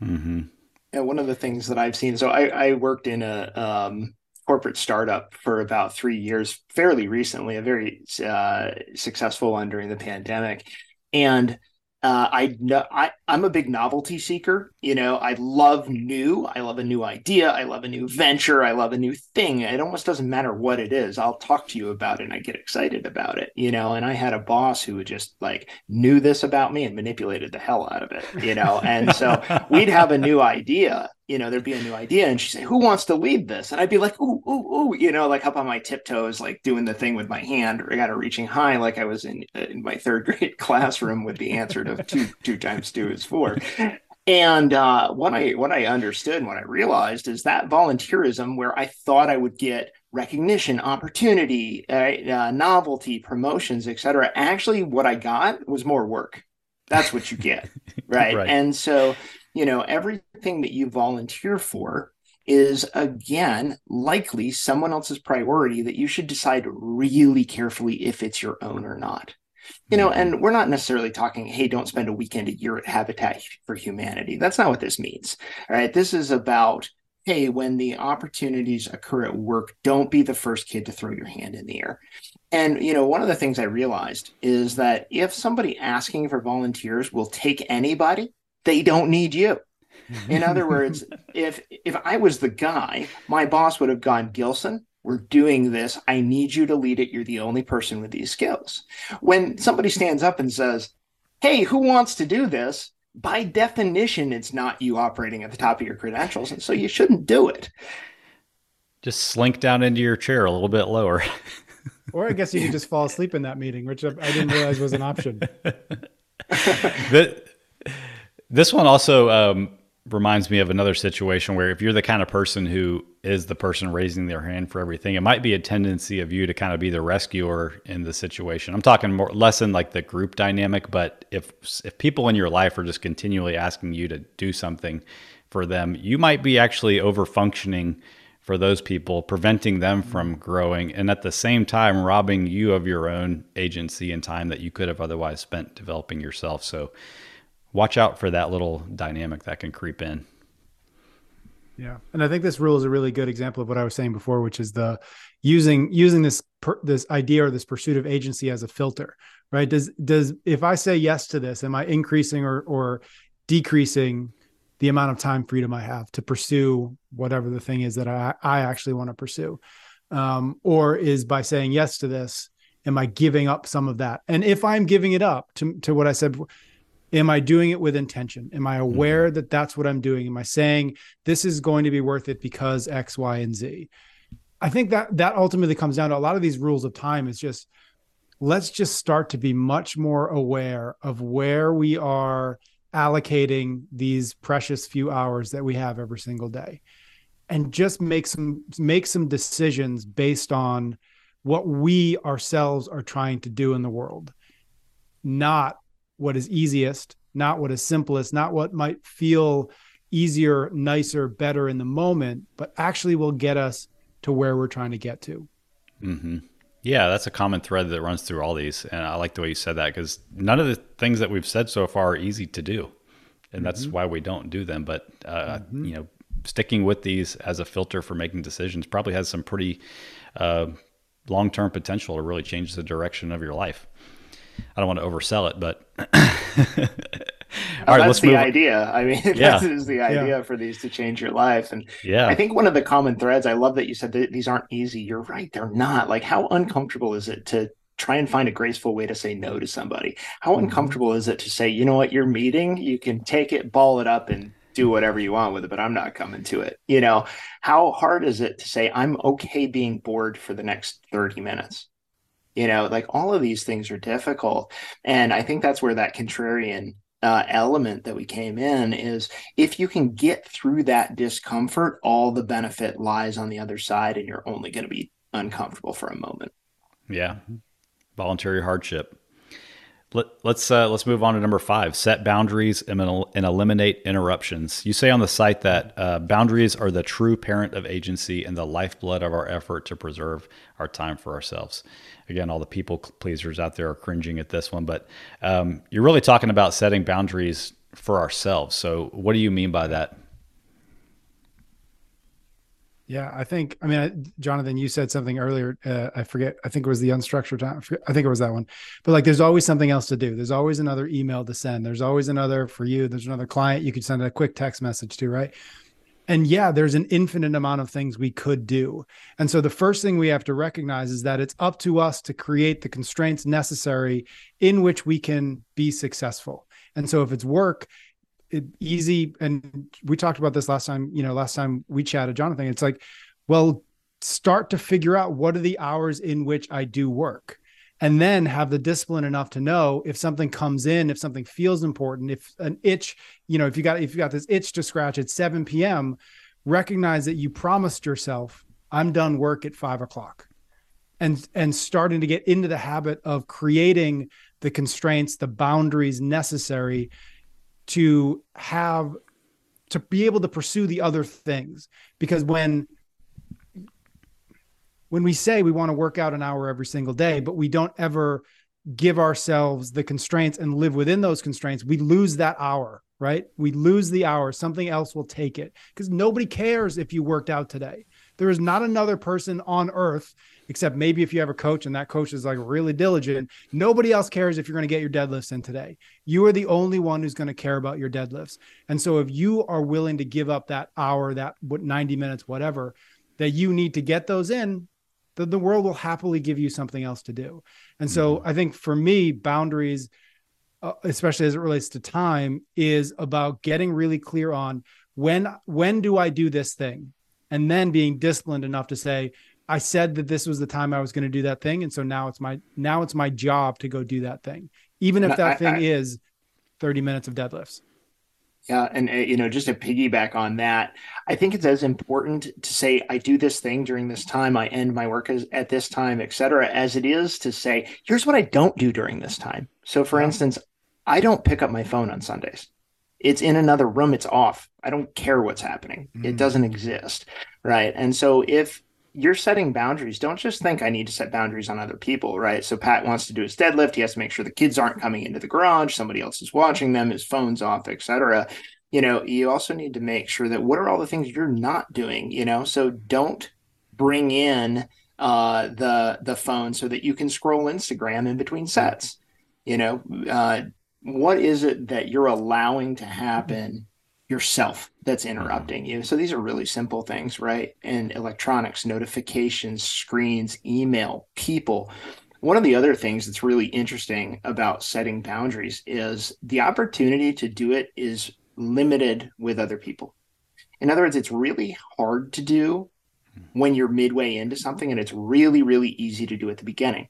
mm-hmm. And one of the things that i've seen so i i worked in a um corporate startup for about three years fairly recently a very uh, successful one during the pandemic. And uh, I know I, I'm a big novelty seeker. You know, I love new. I love a new idea. I love a new venture. I love a new thing. It almost doesn't matter what it is. I'll talk to you about it and I get excited about it. You know, and I had a boss who would just like knew this about me and manipulated the hell out of it. You know, and so [laughs] we'd have a new idea you know, there'd be a new idea and she'd say, Who wants to lead this? And I'd be like, Ooh, ooh, ooh, you know, like up on my tiptoes, like doing the thing with my hand, or I got to reaching high, like I was in, uh, in my third [laughs] grade classroom with the answer to two, two times two is four. And uh, what I what I understood what I realized is that volunteerism, where I thought I would get recognition, opportunity, uh, uh, novelty, promotions, etc. Actually, what I got was more work. That's what you get, [laughs] right? right. And so you know, everything that you volunteer for is again likely someone else's priority that you should decide really carefully if it's your own or not. You know, and mm-hmm. we're not necessarily talking, hey, don't spend a weekend a year at Habitat for Humanity. That's not what this means. All right. This is about, hey, when the opportunities occur at work, don't be the first kid to throw your hand in the air. And, you know, one of the things I realized is that if somebody asking for volunteers will take anybody, they don't need you. In other words, [laughs] if if I was the guy, my boss would have gone, Gilson, we're doing this. I need you to lead it. You're the only person with these skills. When somebody stands up and says, Hey, who wants to do this? By definition, it's not you operating at the top of your credentials. And so you shouldn't do it. Just slink down into your chair a little bit lower. [laughs] or I guess you could just fall asleep in that meeting, which I didn't realize was an option. [laughs] this one also um, reminds me of another situation where if you're the kind of person who is the person raising their hand for everything, it might be a tendency of you to kind of be the rescuer in the situation. I'm talking more less in like the group dynamic, but if if people in your life are just continually asking you to do something for them, you might be actually over functioning for those people, preventing them mm-hmm. from growing, and at the same time robbing you of your own agency and time that you could have otherwise spent developing yourself. So watch out for that little dynamic that can creep in. Yeah, and I think this rule is a really good example of what I was saying before, which is the using using this per, this idea or this pursuit of agency as a filter, right? Does does if I say yes to this, am I increasing or or decreasing the amount of time freedom I have to pursue whatever the thing is that I I actually want to pursue, um, or is by saying yes to this, am I giving up some of that? And if I'm giving it up to to what I said before, am i doing it with intention am i mm-hmm. aware mm-hmm. that that's what i'm doing am i saying this is going to be worth it because x y and z i think that that ultimately comes down to a lot of these rules of time is just let's just start to be much more aware of where we are allocating these precious few hours that we have every single day and just make some make some decisions based on what we ourselves are trying to do in the world not what is easiest, not what is simplest, not what might feel easier, nicer, better in the moment, but actually will get us to where we're trying to get to. Mm-hmm. Yeah, that's a common thread that runs through all these. And I like the way you said that because none of the things that we've said so far are easy to do. And that's mm-hmm. why we don't do them. But, uh, mm-hmm. you know, sticking with these as a filter for making decisions probably has some pretty uh, long term potential to really change the direction of your life. I don't want to oversell it, but all right, that's the idea. I mean, [laughs] yeah. that is the idea yeah. for these to change your life. And yeah, I think one of the common threads. I love that you said that these aren't easy. You're right; they're not. Like, how uncomfortable is it to try and find a graceful way to say no to somebody? How mm-hmm. uncomfortable is it to say, you know what, you're meeting, you can take it, ball it up, and do whatever you want with it, but I'm not coming to it. You know, how hard is it to say I'm okay being bored for the next 30 minutes? You know like all of these things are difficult. And i think that's where that contrarian uh, element that we came in is if you can get through that discomfort all the benefit lies on the other side and you're only going to be uncomfortable for a moment. Yeah. Voluntary hardship let, us let's, uh, let's move on to number five. Set boundaries and, and eliminate interruptions. You say on the site that uh, boundaries are the true parent of agency and the lifeblood of our effort to preserve our time for ourselves. Again, all the people pleasers out there are cringing at this one, but um, you're really talking about setting boundaries for ourselves. So, what do you mean by that? Yeah, I think. I mean, I, Jonathan, you said something earlier. Uh, I forget. I think it was the unstructured time. I think it was that one. But like, there's always something else to do. There's always another email to send. There's always another for you. There's another client you could send a quick text message to, right? And yeah, there's an infinite amount of things we could do. And so the first thing we have to recognize is that it's up to us to create the constraints necessary in which we can be successful. And so if it's work, it, easy and we talked about this last time you know last time we chatted jonathan. It's like well start to figure out what are the hours in which i do work and then have the discipline enough to know if something comes in if something feels important if an itch you know if you got if you got this itch to scratch at 7 p.m recognize that you promised yourself i'm done work at 5 o'clock and and starting to get into the habit of creating the constraints the boundaries necessary to have to be able to pursue the other things. Because when when we say we want to work out an hour every single day but we don't ever give ourselves the constraints and live within those constraints we lose that hour right? We lose the hour. Something else will take it. Because nobody cares if you worked out today. There is not another person on earth except maybe if you have a coach and that coach is like really diligent, nobody else cares if you're going to get your deadlifts in today. You are the only one who's going to care about your deadlifts. And so if you are willing to give up that hour, that 90 minutes, whatever, that you need to get those in, the, the world will happily give you something else to do. And so mm-hmm. I think for me, boundaries, uh, especially as it relates to time, is about getting really clear on when when do I do this thing, and then being disciplined enough to say, I said that this was the time I was going to do that thing, and so now it's my now it's my job to go do that thing, even if that I, thing I, is thirty minutes of deadlifts. Yeah, and uh, you know, just to piggyback on that, I think it's as important to say I do this thing during this time, I end my work as, at this time, et cetera, as it is to say here's what I don't do during this time. So, for instance, I don't pick up my phone on Sundays. It's in another room. It's off. I don't care what's happening. Mm. It doesn't exist, right? And so if you're setting boundaries. Don't just think I need to set boundaries on other people, right? So Pat wants to do his deadlift. He has to make sure the kids aren't coming into the garage. Somebody else is watching them. His phone's off, etc. You know, you also need to make sure that what are all the things you're not doing. You know, so don't bring in uh, the the phone so that you can scroll Instagram in between sets. You know, uh, what is it that you're allowing to happen yourself that's mm-hmm. interrupting you. So these are really simple things, right? And electronics, notifications, screens, email, people. One of the other things that's really interesting about setting boundaries is the opportunity to do it is limited with other people. In other words, it's really hard to do when you're midway into something, and it's really, really easy to do at the beginning.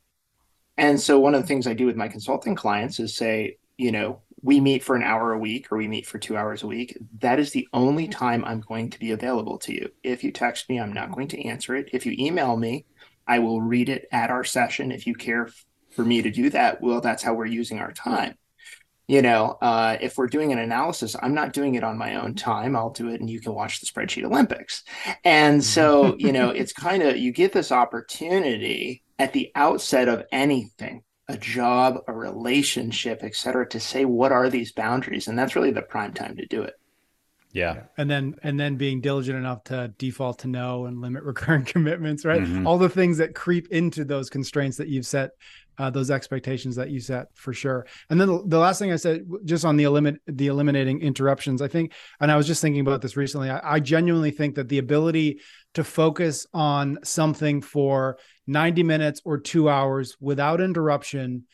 And so, one of the things I do with my consulting clients is say, you know, we meet for an hour a week or we meet for two hours a week, that is the only time I'm going to be available to you. If you text me, I'm not going to answer it. If you email me, I will read it at our session. If you care for me to do that, well, that's how we're using our time. You know, uh, if we're doing an analysis, I'm not doing it on my own time. I'll do it and you can watch the spreadsheet Olympics. And so, you know, it's kind of, you get this opportunity at the outset of anything a job, a relationship, et cetera, to say what are these boundaries, and that's really the prime time to do it. Yeah. And then and then being diligent enough to default to no and limit [laughs] recurring commitments, right? Mm-hmm. All the things that creep into those constraints that you've set, uh, those expectations that you set for sure. And then the, the, last thing I said, just on the eliminate the eliminating interruptions, I think, and I was just thinking about this recently. I, I genuinely think that the ability to focus on something for 90 minutes or two hours without interruption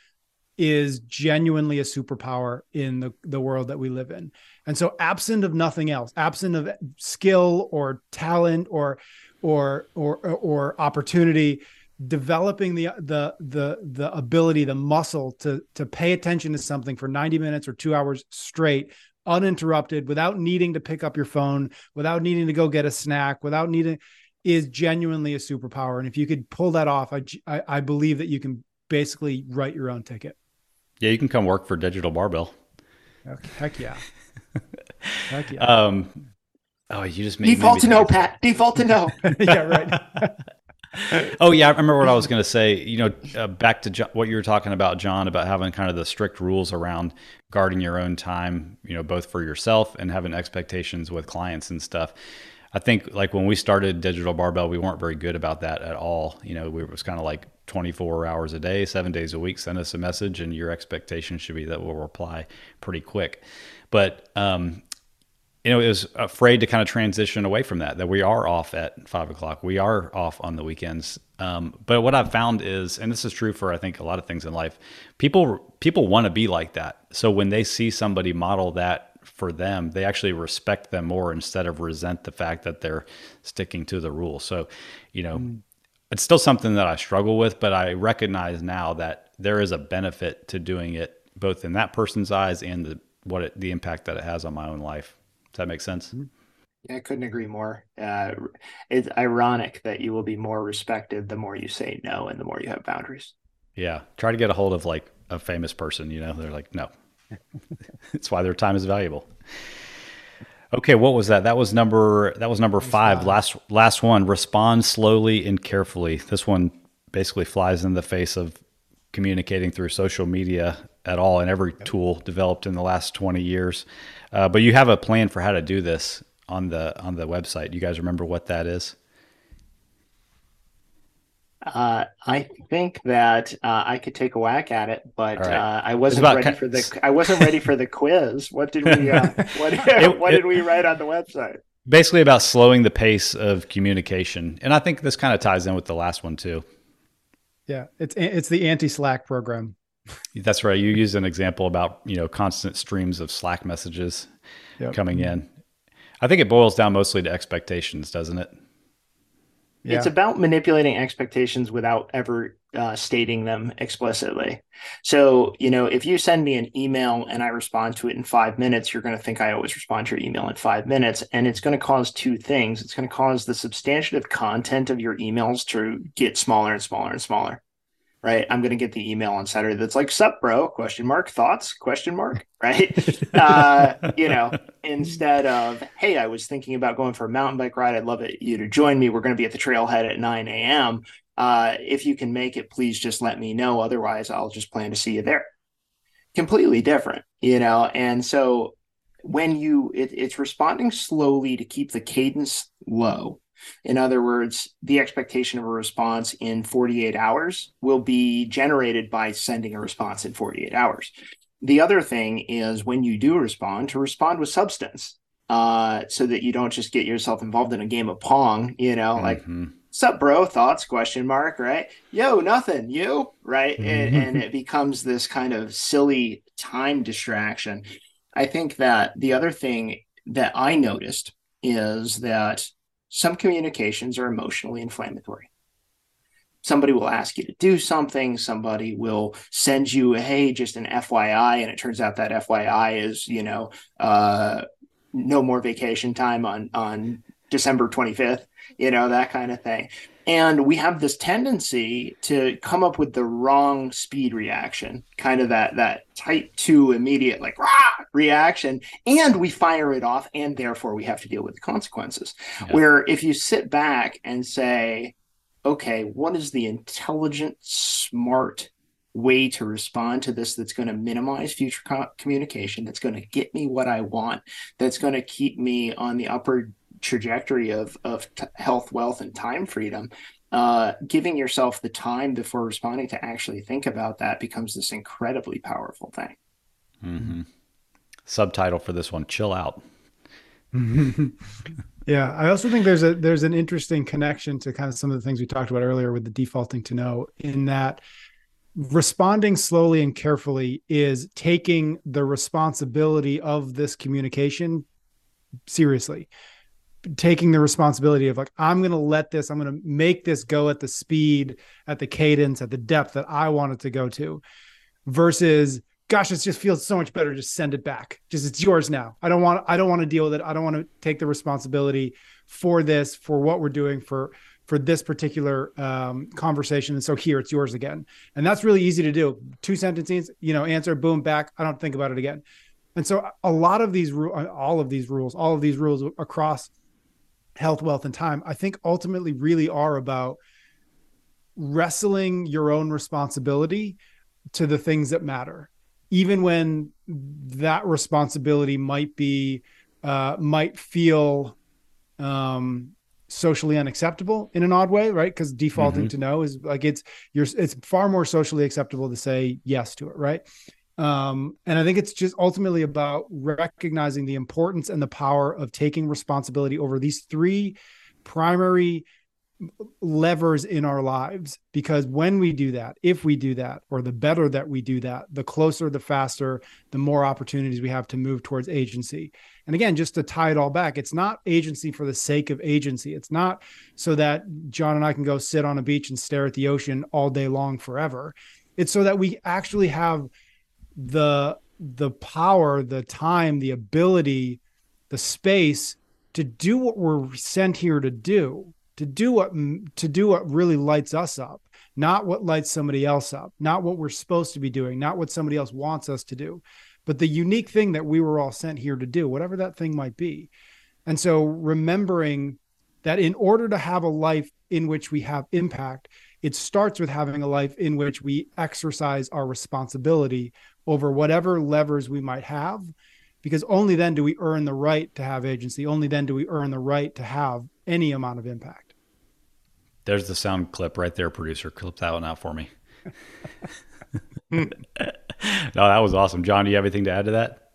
is genuinely a superpower in the, the world that we live in. And so absent of nothing else, absent of skill or talent or or or or opportunity, developing the the the the ability, the muscle to to pay attention to something for 90 minutes or 2 hours straight uninterrupted without needing to pick up your phone, without needing to go get a snack, without needing is genuinely a superpower. And if you could pull that off, I, I, I believe that you can basically write your own ticket. Yeah, you can come work for Digital Barbell. Okay, heck yeah. [laughs] heck yeah. Um, oh, you just made default to no, Pat. Default to no. [laughs] yeah, right. [laughs] [laughs] oh yeah, I remember what I was going to say. You know, uh, back to what you were talking about, Jon, about having kind of the strict rules around guarding your own time. You know, both for yourself and having expectations with clients and stuff. I think like when we started Digital Barbell, we weren't very good about that at all. You know, we was kind of like 24 hours a day, seven days a week. Send us a message, and your expectation should be that we'll reply pretty quick. But um, you know, it was afraid to kind of transition away from that. That we are off at five o'clock. We are off on the weekends. Um, but what I've found is, and this is true for I think a lot of things in life, people people want to be like that. So when they see somebody model that for them, they actually respect them more instead of resent the fact that they're sticking to the rules. So, you know, mm. it's still something that I struggle with, but I recognize now that there is a benefit to doing it both in that person's eyes and the what it, the impact that it has on my own life. Does that make sense? Mm. Yeah, I couldn't agree more. Uh, it's ironic that you will be more respected the more you say no and the more you have boundaries. Yeah. Try to get a hold of like a famous person, you know, they're like, no, [laughs] That's why their time is valuable. Okay, what was that? That was number that was number five. Last last one. Respond slowly and carefully. This one basically flies in the face of communicating through social media at all and every tool developed in the last 20 years. Uh, but you have a plan for how to do this on the on the website. You guys remember what that is? Uh, I think that uh, I could take a whack at it, but All right. uh, I wasn't about ready ki- for the I wasn't ready for the quiz. What did we uh, [laughs] what, [laughs] It- what it- did we write on the website? Basically, about slowing the pace of communication, and I think this kind of ties in with the last one too. Yeah, it's it's the anti Slack program. That's right. You used an example about you know constant streams of Slack messages Yep. coming in. I think it boils down mostly to expectations, doesn't it? Yeah. It's about manipulating expectations without ever uh, stating them explicitly. So, you know, if you send me an email and I respond to it in five minutes, you're going to think I always respond to your email in five minutes. And it's going to cause two things. It's going to cause the substantive content of your emails to get smaller and smaller and smaller. Right. I'm going to get the email on Saturday that's like, sup, bro? Question mark. Thoughts? Question mark. Right. [laughs] uh, you know, instead of, hey, I was thinking about going for a mountain bike ride. I'd love it, you to join me. We're going to be at the trailhead at 9 a.m. Uh, if you can make it, please just let me know. Otherwise, I'll just plan to see you there. Completely different, you know? And so when you, it, it's responding slowly to keep the cadence low. In other words, the expectation of a response in 48 hours will be generated by sending a response in 48 hours. The other thing is when you do respond, to respond with substance uh, so that you don't just get yourself involved in a game of pong, you know, like, Mhm. sup, bro? Thoughts? Question mark, right? Yo, nothing. You, right? And, and it becomes this kind of silly time distraction. I think that the other thing that I noticed is that some communications are emotionally inflammatory. Somebody will ask you to do something. Somebody will send you hey just an fyi and it turns out that fyi is you know uh no more vacation time on on december 25th you know that kind of thing and we have this tendency to come up with the wrong speed reaction kind of that that type 2 immediate like rah, reaction and we fire it off and therefore we have to deal with the consequences Yeah. where if you sit back and say okay, what is the intelligent, smart way to respond to this that's going to minimize future co- communication, that's going to get me what I want, that's going to keep me on the upward trajectory of, of t- health, wealth, and time freedom? Uh, giving yourself the time before responding to actually think about that becomes this incredibly powerful thing. Mm-hmm. Subtitle for this one: Chill out. [laughs] yeah, I also think there's a there's an interesting connection to kind of some of the things we talked about earlier with the defaulting to no in that responding slowly and carefully is taking the responsibility of this communication seriously taking the responsibility of like i'm going to let this i'm going to make this go at the speed at the cadence at the depth that i want it to go to versus gosh it just feels so much better just send it back. Just it's yours now. I don't want i don't want to deal with it. I don't want to take the responsibility for this for what we're doing for for this particular um, conversation. And so here it's yours again. And that's really easy to do. Two sentences you know answer boom back. I don't think about it again. And so a lot of these all of these rules all of these rules across health wealth and time i think ultimately really are about wrestling your own responsibility to the things that matter even when that responsibility might be uh, might feel um, socially unacceptable in an odd way, right? Because defaulting Mhm. to no is like it's you're it's far more socially acceptable to say yes to it, right? Um, and I think it's just ultimately about recognizing the importance and the power of taking responsibility over these three primary levers in our lives. Because when we do that if we do that or the better that we do that the closer the faster the more opportunities we have to move towards agency. And again just to tie it all back it's not agency for the sake of agency. It's not so that Jon and i can go sit on a beach and stare at the ocean all day long forever. It's so that we actually have the the power the time the ability the space to do what we're sent here to do to do what to do what really lights us up not what lights somebody else up not what we're supposed to be doing not what somebody else wants us to do but the unique thing that we were all sent here to do whatever that thing might be. And so remembering that in order to have a life in which we have impact it starts with having a life in which we exercise our responsibility over whatever levers we might have because only then do we earn the right to have agency only then do we earn the right to have any amount of impact There's the sound clip right there, producer. Clip that one out for me. [laughs] no, that was awesome. Jon, do you have anything to add to that?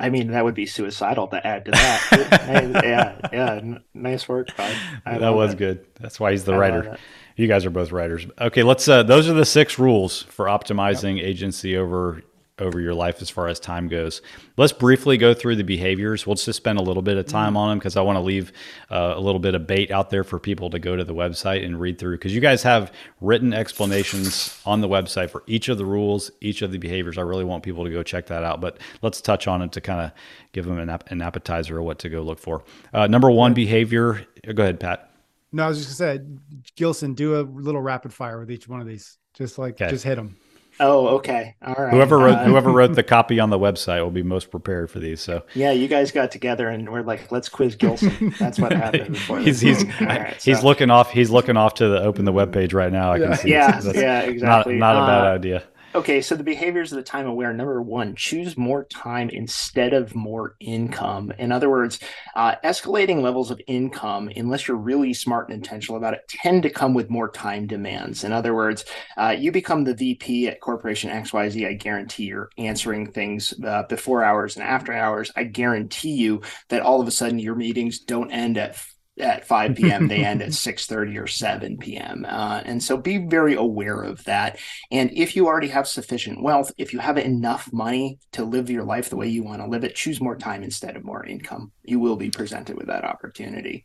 I mean, that would be suicidal to add to that. [laughs] yeah, yeah. Nice work, Todd. That was it. good. That's why he's the I writer. You guys are both writers. Okay, let's. Uh, those are the six rules for optimizing yep. agency over over your life as far as time goes. Let's briefly go through the behaviors. We'll just spend a little bit of time mm-hmm. on them because I want to leave uh, a little bit of bait out there for people to go to the website and read through because you guys have written explanations on the website for each of the rules, each of the behaviors. I really want people to go check that out, but let's touch on it to kind of give them an, ap- an appetizer of what to go look for. Uh, number one behavior. Go ahead, Pat. No, I was just gonna say, Gilson, do a little rapid fire with each one of these. Just like, okay. just hit them. Oh, okay. All right. Whoever wrote uh, whoever wrote the [laughs] copy on the website will be most prepared for these. So yeah, you guys got together and we're like, let's quiz Gilson. That's what happened. [laughs] he's he's right, he's so. looking off. He's looking off to the open the web page right now. I yeah. can see. Yeah, yeah, exactly. Not, not a bad uh, idea. Okay, so the behaviors of the time aware number one, choose more time instead of more income. In other words, uh, escalating levels of income, unless you're really smart and intentional about it, tend to come with more time demands. In other words, uh, you become the VP at Corporation XYZ, I guarantee you're answering things uh, before hours and after hours. I guarantee you that all of a sudden your meetings don't end at at 5 p.m. they end at [laughs] 6:30 or 7 p.m. Uh, and so be very aware of that. And if you already have sufficient wealth, if you have enough money to live your life the way you want to live it, choose more time instead of more income. You will be presented with that opportunity.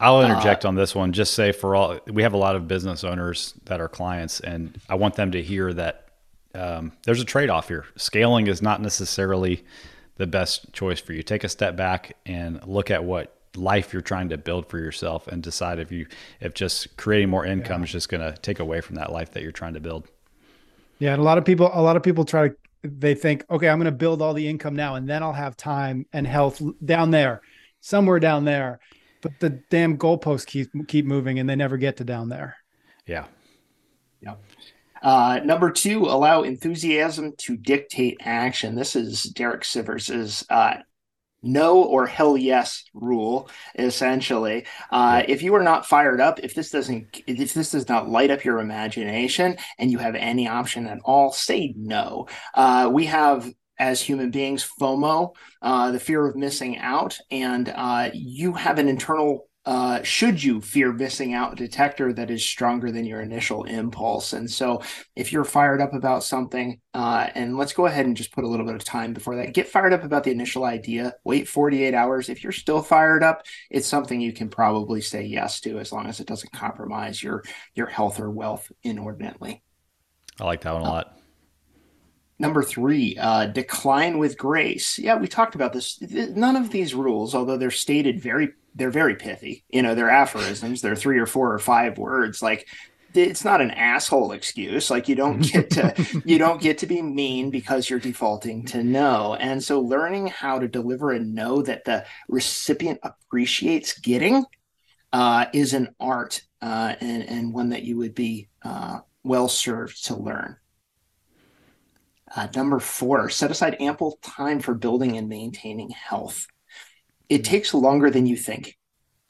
I'll uh, interject uh, on this one. Just say for all we have a lot of business owners that are clients, and I want them to hear that um, there's a trade off here. Scaling is not necessarily the best choice for you. Take a step back and look at what life you're trying to build for yourself and decide if you if just creating more income yeah. is just going to take away from that life that you're trying to build. Yeah and a lot of people a lot of people try to they think okay i'm going to build all the income now and then i'll have time and health down there somewhere down there. But the damn goalposts keep keep moving and they never get to down there. Yeah. Yeah uh, number two, allow enthusiasm to dictate action. This is Derek Sivers's uh, no or hell yes rule essentially. Uh, if you are not fired up if this doesn't if this does not light up your imagination and you have any option at all say no. Uh, we have as human beings fomo uh, the fear of missing out and uh, you have an internal uh, should you fear missing out detector that is stronger than your initial impulse. And so, if you're fired up about something, uh, and let's go ahead and just put a little bit of time before that, get fired up about the initial idea, wait 48 hours. If you're still fired up, it's something you can probably say yes to as long as it doesn't compromise your, your health or wealth inordinately. I like that one a lot. Number three, uh, decline with grace. Yeah, we talked about this. None of these rules, although they're stated very they're very pithy. You know, they're aphorisms. They're three or four or five words. Like it's not an asshole excuse. Like you don't get to [laughs] you don't get to be mean because you're defaulting to no. And so learning how to deliver a no that the recipient appreciates getting uh, is an art uh, and and one that you would be uh, well served to learn. Uh, number four, set aside ample time for building and maintaining health it takes longer than you think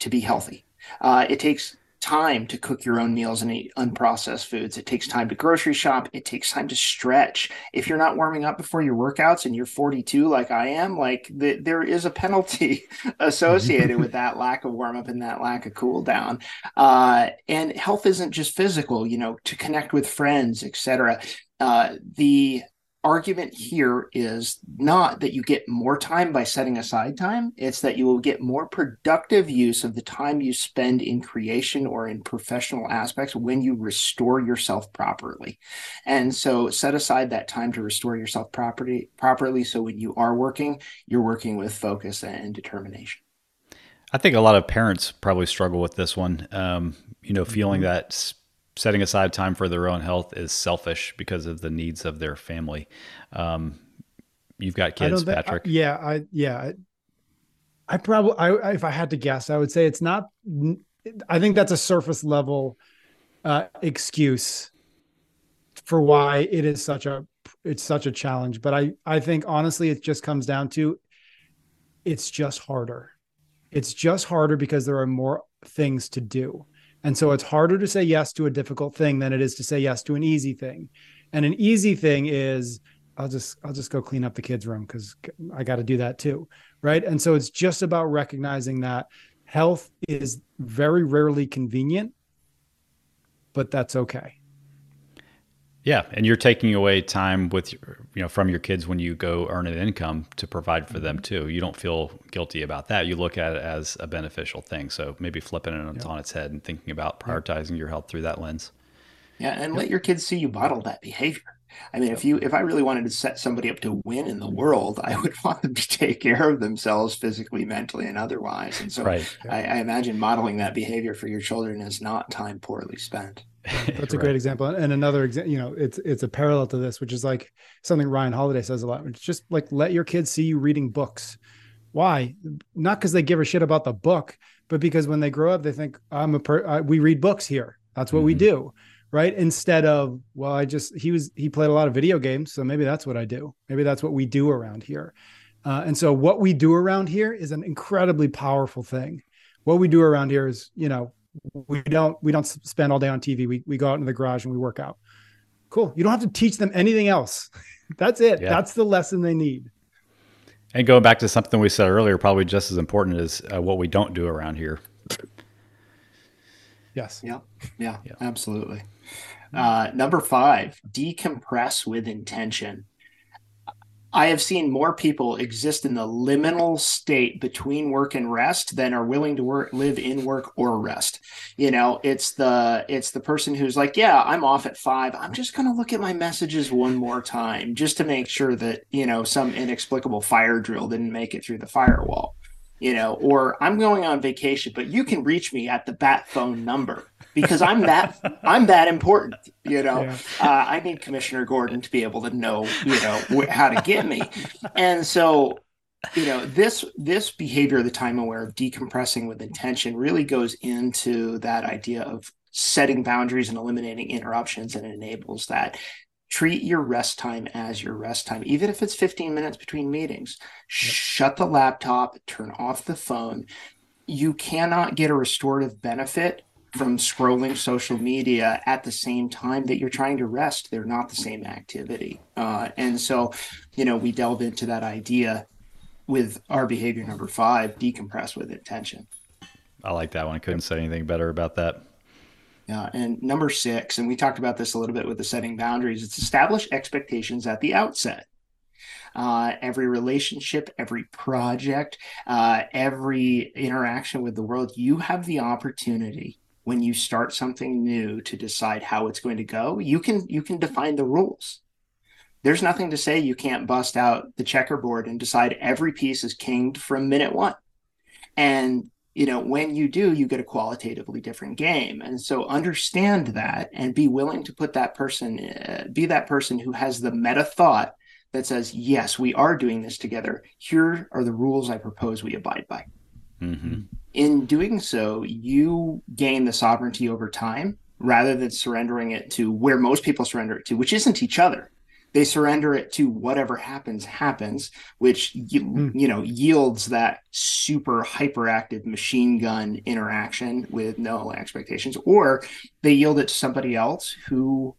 to be healthy. Uh, it takes time to cook your own meals and eat unprocessed foods. It takes time to grocery shop. It takes time to stretch. If you're not warming up before your workouts and you're 42 like I am, like the, there is a penalty [laughs] associated with that lack of warm up and that lack of cool down. Uh, and health isn't just physical, you know, to connect with friends, etc. Uh, the argument here is not that you get more time by setting aside time it's that you will get more productive use of the time you spend in creation or in professional aspects when you restore yourself properly. And so set aside that time to restore yourself properly properly so when you are working you're working with focus and determination. I think a lot of parents probably struggle with this one. Um, you know feeling mm-hmm. that setting aside time for their own health is selfish because of the needs of their family. Um, you've got kids, Patrick. I, yeah, I yeah, I, I probably I if I had to guess, I would say it's not. I think that's a surface level uh, excuse for why it is such a it's such a challenge. But I I think honestly, it just comes down to it's just harder. It's just harder because there are more things to do And so it's harder to say yes to a difficult thing than it is to say yes to an easy thing. And an easy thing is I'll just I'll just go clean up the kids' room because I got to do that too, right? And so it's just about recognizing that health is very rarely convenient, but that's okay. Yeah, and you're taking away time with you know from your kids when you go earn an income to provide for them mm-hmm. too. You don't feel guilty about that. You look at it as a beneficial thing. So maybe flipping it yep. on its head and thinking about prioritizing your health through that lens. Yeah, and yep. let your kids see you model that behavior. I mean, if you if I really wanted to set somebody up to win in the world, I would [laughs] want them to take care of themselves physically, mentally, and otherwise. And so right. I, I imagine modeling that behavior for your children is not time poorly spent. [laughs] That's a great example. And another example, you know, it's it's a parallel to this, which is like something Ryan Holiday says a lot. It's just like let your kids see you reading books. Why? Not because they give a shit about the book, but because when they grow up, they think I'm a per- I, we read books here. That's what mm-hmm. we do, right? Instead of well, I just he was he played a lot of video games, so maybe that's what I do. Maybe that's what we do around here. Uh, and so what we do around here is an incredibly powerful thing. What we do around here is, you know, we don't we don't spend all day on TV. We we go out in the garage and we work out. Cool. You don't have to teach them anything else. [laughs] That's it. Yeah. That's the lesson they need. And going back to something we said earlier, probably just as important is uh, what we don't do around here. Yes. Yeah. Yeah. yeah. Absolutely. Uh, number five, decompress with intention. I have seen more people exist in the liminal state between work and rest than are willing to work, live in work or rest. You know, it's the it's the person who's like, yeah, I'm off at five. I'm just going to look at my messages one more time just to make sure that you know some inexplicable fire drill didn't make it through the firewall you know, or I'm going on vacation, but you can reach me at the bat phone number because I'm that I'm that important. You know, yeah. uh, I need Commissioner Gordon to be able to know, you know, how to get me, and so you know this this behavior of the time aware of decompressing with intention really goes into that idea of setting boundaries and eliminating interruptions and enables that treat your rest time as your rest time, even if it's 15 minutes between meetings. Yep. Shut the laptop, turn off the phone. You cannot get a restorative benefit from scrolling social media at the same time that you're trying to rest. They're not the same activity. Uh, and so, you know, we delve into that idea with our behavior number five decompress with intention. I like that one. I couldn't say anything better about that. Uh, and number six, and we talked about this a little bit with the setting boundaries, it's establish expectations at the outset. Uh, every relationship, every project, uh, every interaction with the world, you have the opportunity when you start something new to decide how it's going to go. You can you can define the rules. There's nothing to say you can't bust out the checkerboard and decide every piece is kinged from minute one. And you know when you do you get a qualitatively different game and so understand that and be willing to put that person uh, be that person who has the meta thought that says yes we are doing this together here are the rules i propose we abide by mm-hmm. In doing so you gain the sovereignty over time rather than surrendering it to where most people surrender it to which isn't each other. They surrender it to whatever happens happens which mm. you know yields that super hyperactive machine gun interaction with no expectations or they yield it to somebody else who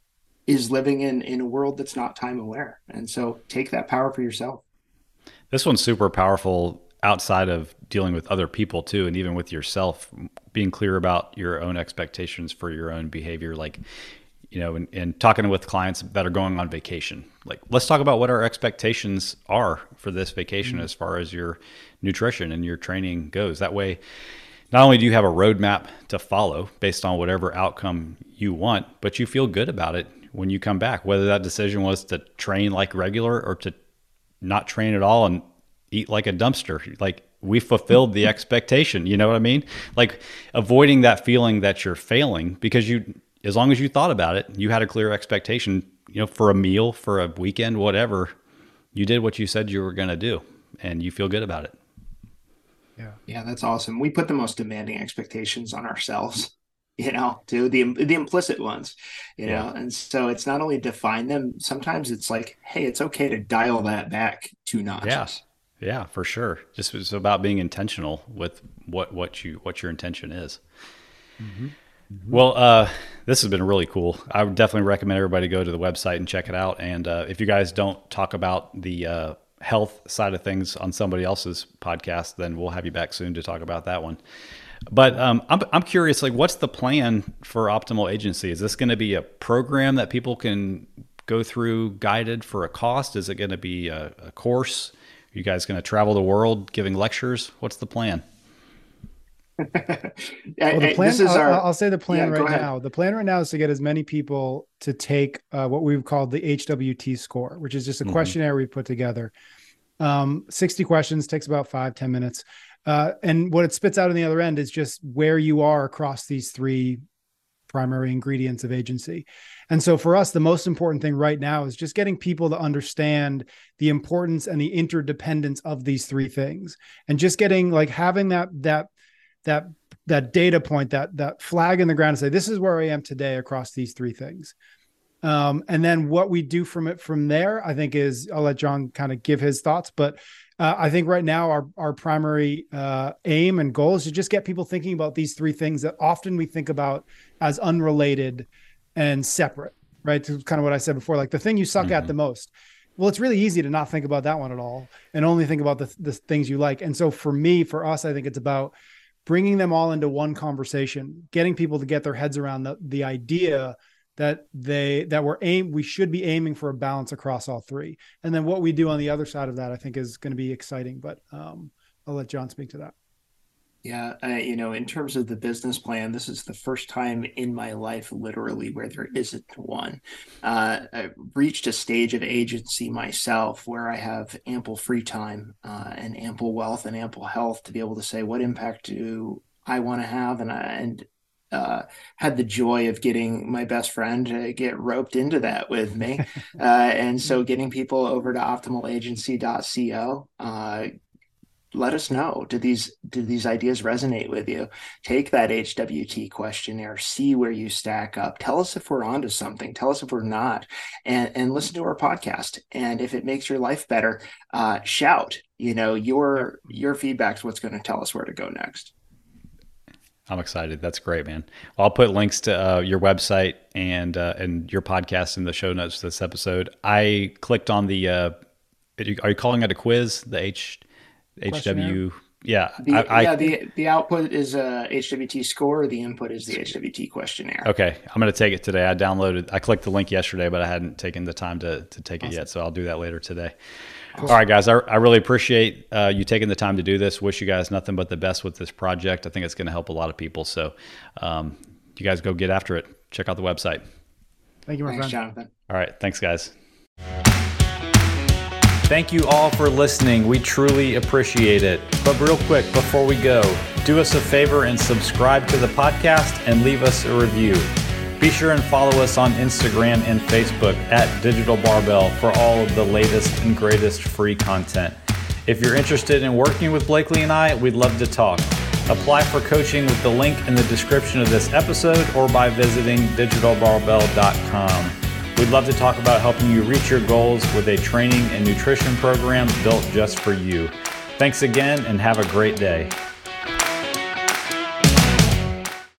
is living in in a world that's not time aware and so take that power for yourself. This one's super powerful outside of dealing with other people too and even with yourself being clear about your own expectations for your own behavior like you know, and, and talking with clients that are going on vacation. Like, let's talk about what our expectations are for this vacation mm-hmm. as far as your nutrition and your training goes. That way, not only do you have a roadmap to follow based on whatever outcome you want, but you feel good about it when you come back, whether that decision was to train like regular or to not train at all and eat like a dumpster. Like, we fulfilled the expectation. You know what I mean? Like avoiding that feeling that you're failing because you as long as you thought about it, you had a clear expectation, you know, for a meal, for a weekend, whatever, you did what you said you were going to do and you feel good about it. Yeah. Yeah, that's awesome. We put the most demanding expectations on ourselves, [laughs] you know, to the the implicit ones, you yeah. know. And so it's not only define them, sometimes it's like, hey, it's okay to dial that back two notches. Yeah. Yeah, for sure. Just it's about being intentional with what what you what your intention is. Mm-hmm. Well, uh, this has been really cool. I would definitely recommend everybody go to the website and check it out. And uh, if you guys don't talk about the uh, health side of things on somebody else's podcast, then we'll have you back soon to talk about that one. But um, I'm, I'm curious, like, what's the plan for Optimal Agency? Is this going to be a program that people can go through guided for a cost? Is it going to be a, a course? Are you guys going to travel the world giving lectures? What's the plan? [laughs] well, the plan. I'll, our, I'll, say the plan yeah, right now. The plan right now is to get as many people to take uh, what we've called the HWT score, which is just a mm-hmm. questionnaire we put together. Um, 60 questions takes about five ten minutes. Uh, and what it spits out on the other end is just where you are across these three primary ingredients of agency. And so for us, the most important thing right now is just getting people to understand the importance and the interdependence of these three things and just getting like having that that that that data point that that flag in the ground to say this is where i am today across these three things um, and then what we do from it from there i think is i'll let Jon kind of give his thoughts but uh, i think right now our our primary uh, aim and goal is to just get people thinking about these three things that often we think about as unrelated and separate right? To kind of what i said before like the thing you suck mm-hmm. at the most. Well it's really easy to not think about that one at all and only think about the, the things you like. And so for me for us i think it's about bringing them all into one conversation, getting people to get their heads around the, the idea that they that we're aim we should be aiming for a balance across all three. And then what we do on the other side of that, I think, is going to be exciting. But um, I'll let Jon speak to that. Yeah, you know, in terms of the business plan, this is the first time in my life, literally, where there isn't one. Uh, I reached a stage of agency myself where I have ample free time uh, and ample wealth and ample health to be able to say what impact do I want to have, and I, and uh, had the joy of getting my best friend to get roped into that with me. [laughs] uh, and so getting people over to optimalagency.co, uh, let us know. Do these do these ideas resonate with you? Take that hwt questionnaire see where you stack up. Tell us if we're onto something. Tell us if we're not. And and listen to our podcast. And if it makes your life better uh, shout. You know your your feedback's what's going to tell us where to go next I'm excited. That's great, man. Well, I'll put links to uh, your website and uh, and your podcast in the show notes for this episode. I clicked on the. Uh, are you calling it a quiz? The H HW. Yeah, the, I, yeah. The the output is a HWT score. The input is the HWT questionnaire. Okay, I'm going to take it today. I downloaded. I clicked the link yesterday, but I hadn't taken the time to to take awesome. it yet. So I'll do that later today. Awesome. All right, guys. I, I really appreciate uh, you taking the time to do this. Wish you guys nothing but the best with this project. I think it's going to help a lot of people. So, um, you guys go get after it. Check out the website. Thank you, my Thanks, friend. Jonathan. All right. Thanks, guys. Thank you all for listening. We truly appreciate it. But real quick, before we go, do us a favor and subscribe to the podcast and leave us a review. Be sure and follow us on Instagram and Facebook at Digital Barbell for all of the latest and greatest free content. If you're interested in working with Blakely and I, we'd love to talk. Apply for coaching with the link in the description of this episode or by visiting digitalbarbell.com. We'd love to talk about helping you reach your goals with a training and nutrition program built just for you. Thanks again and have a great day.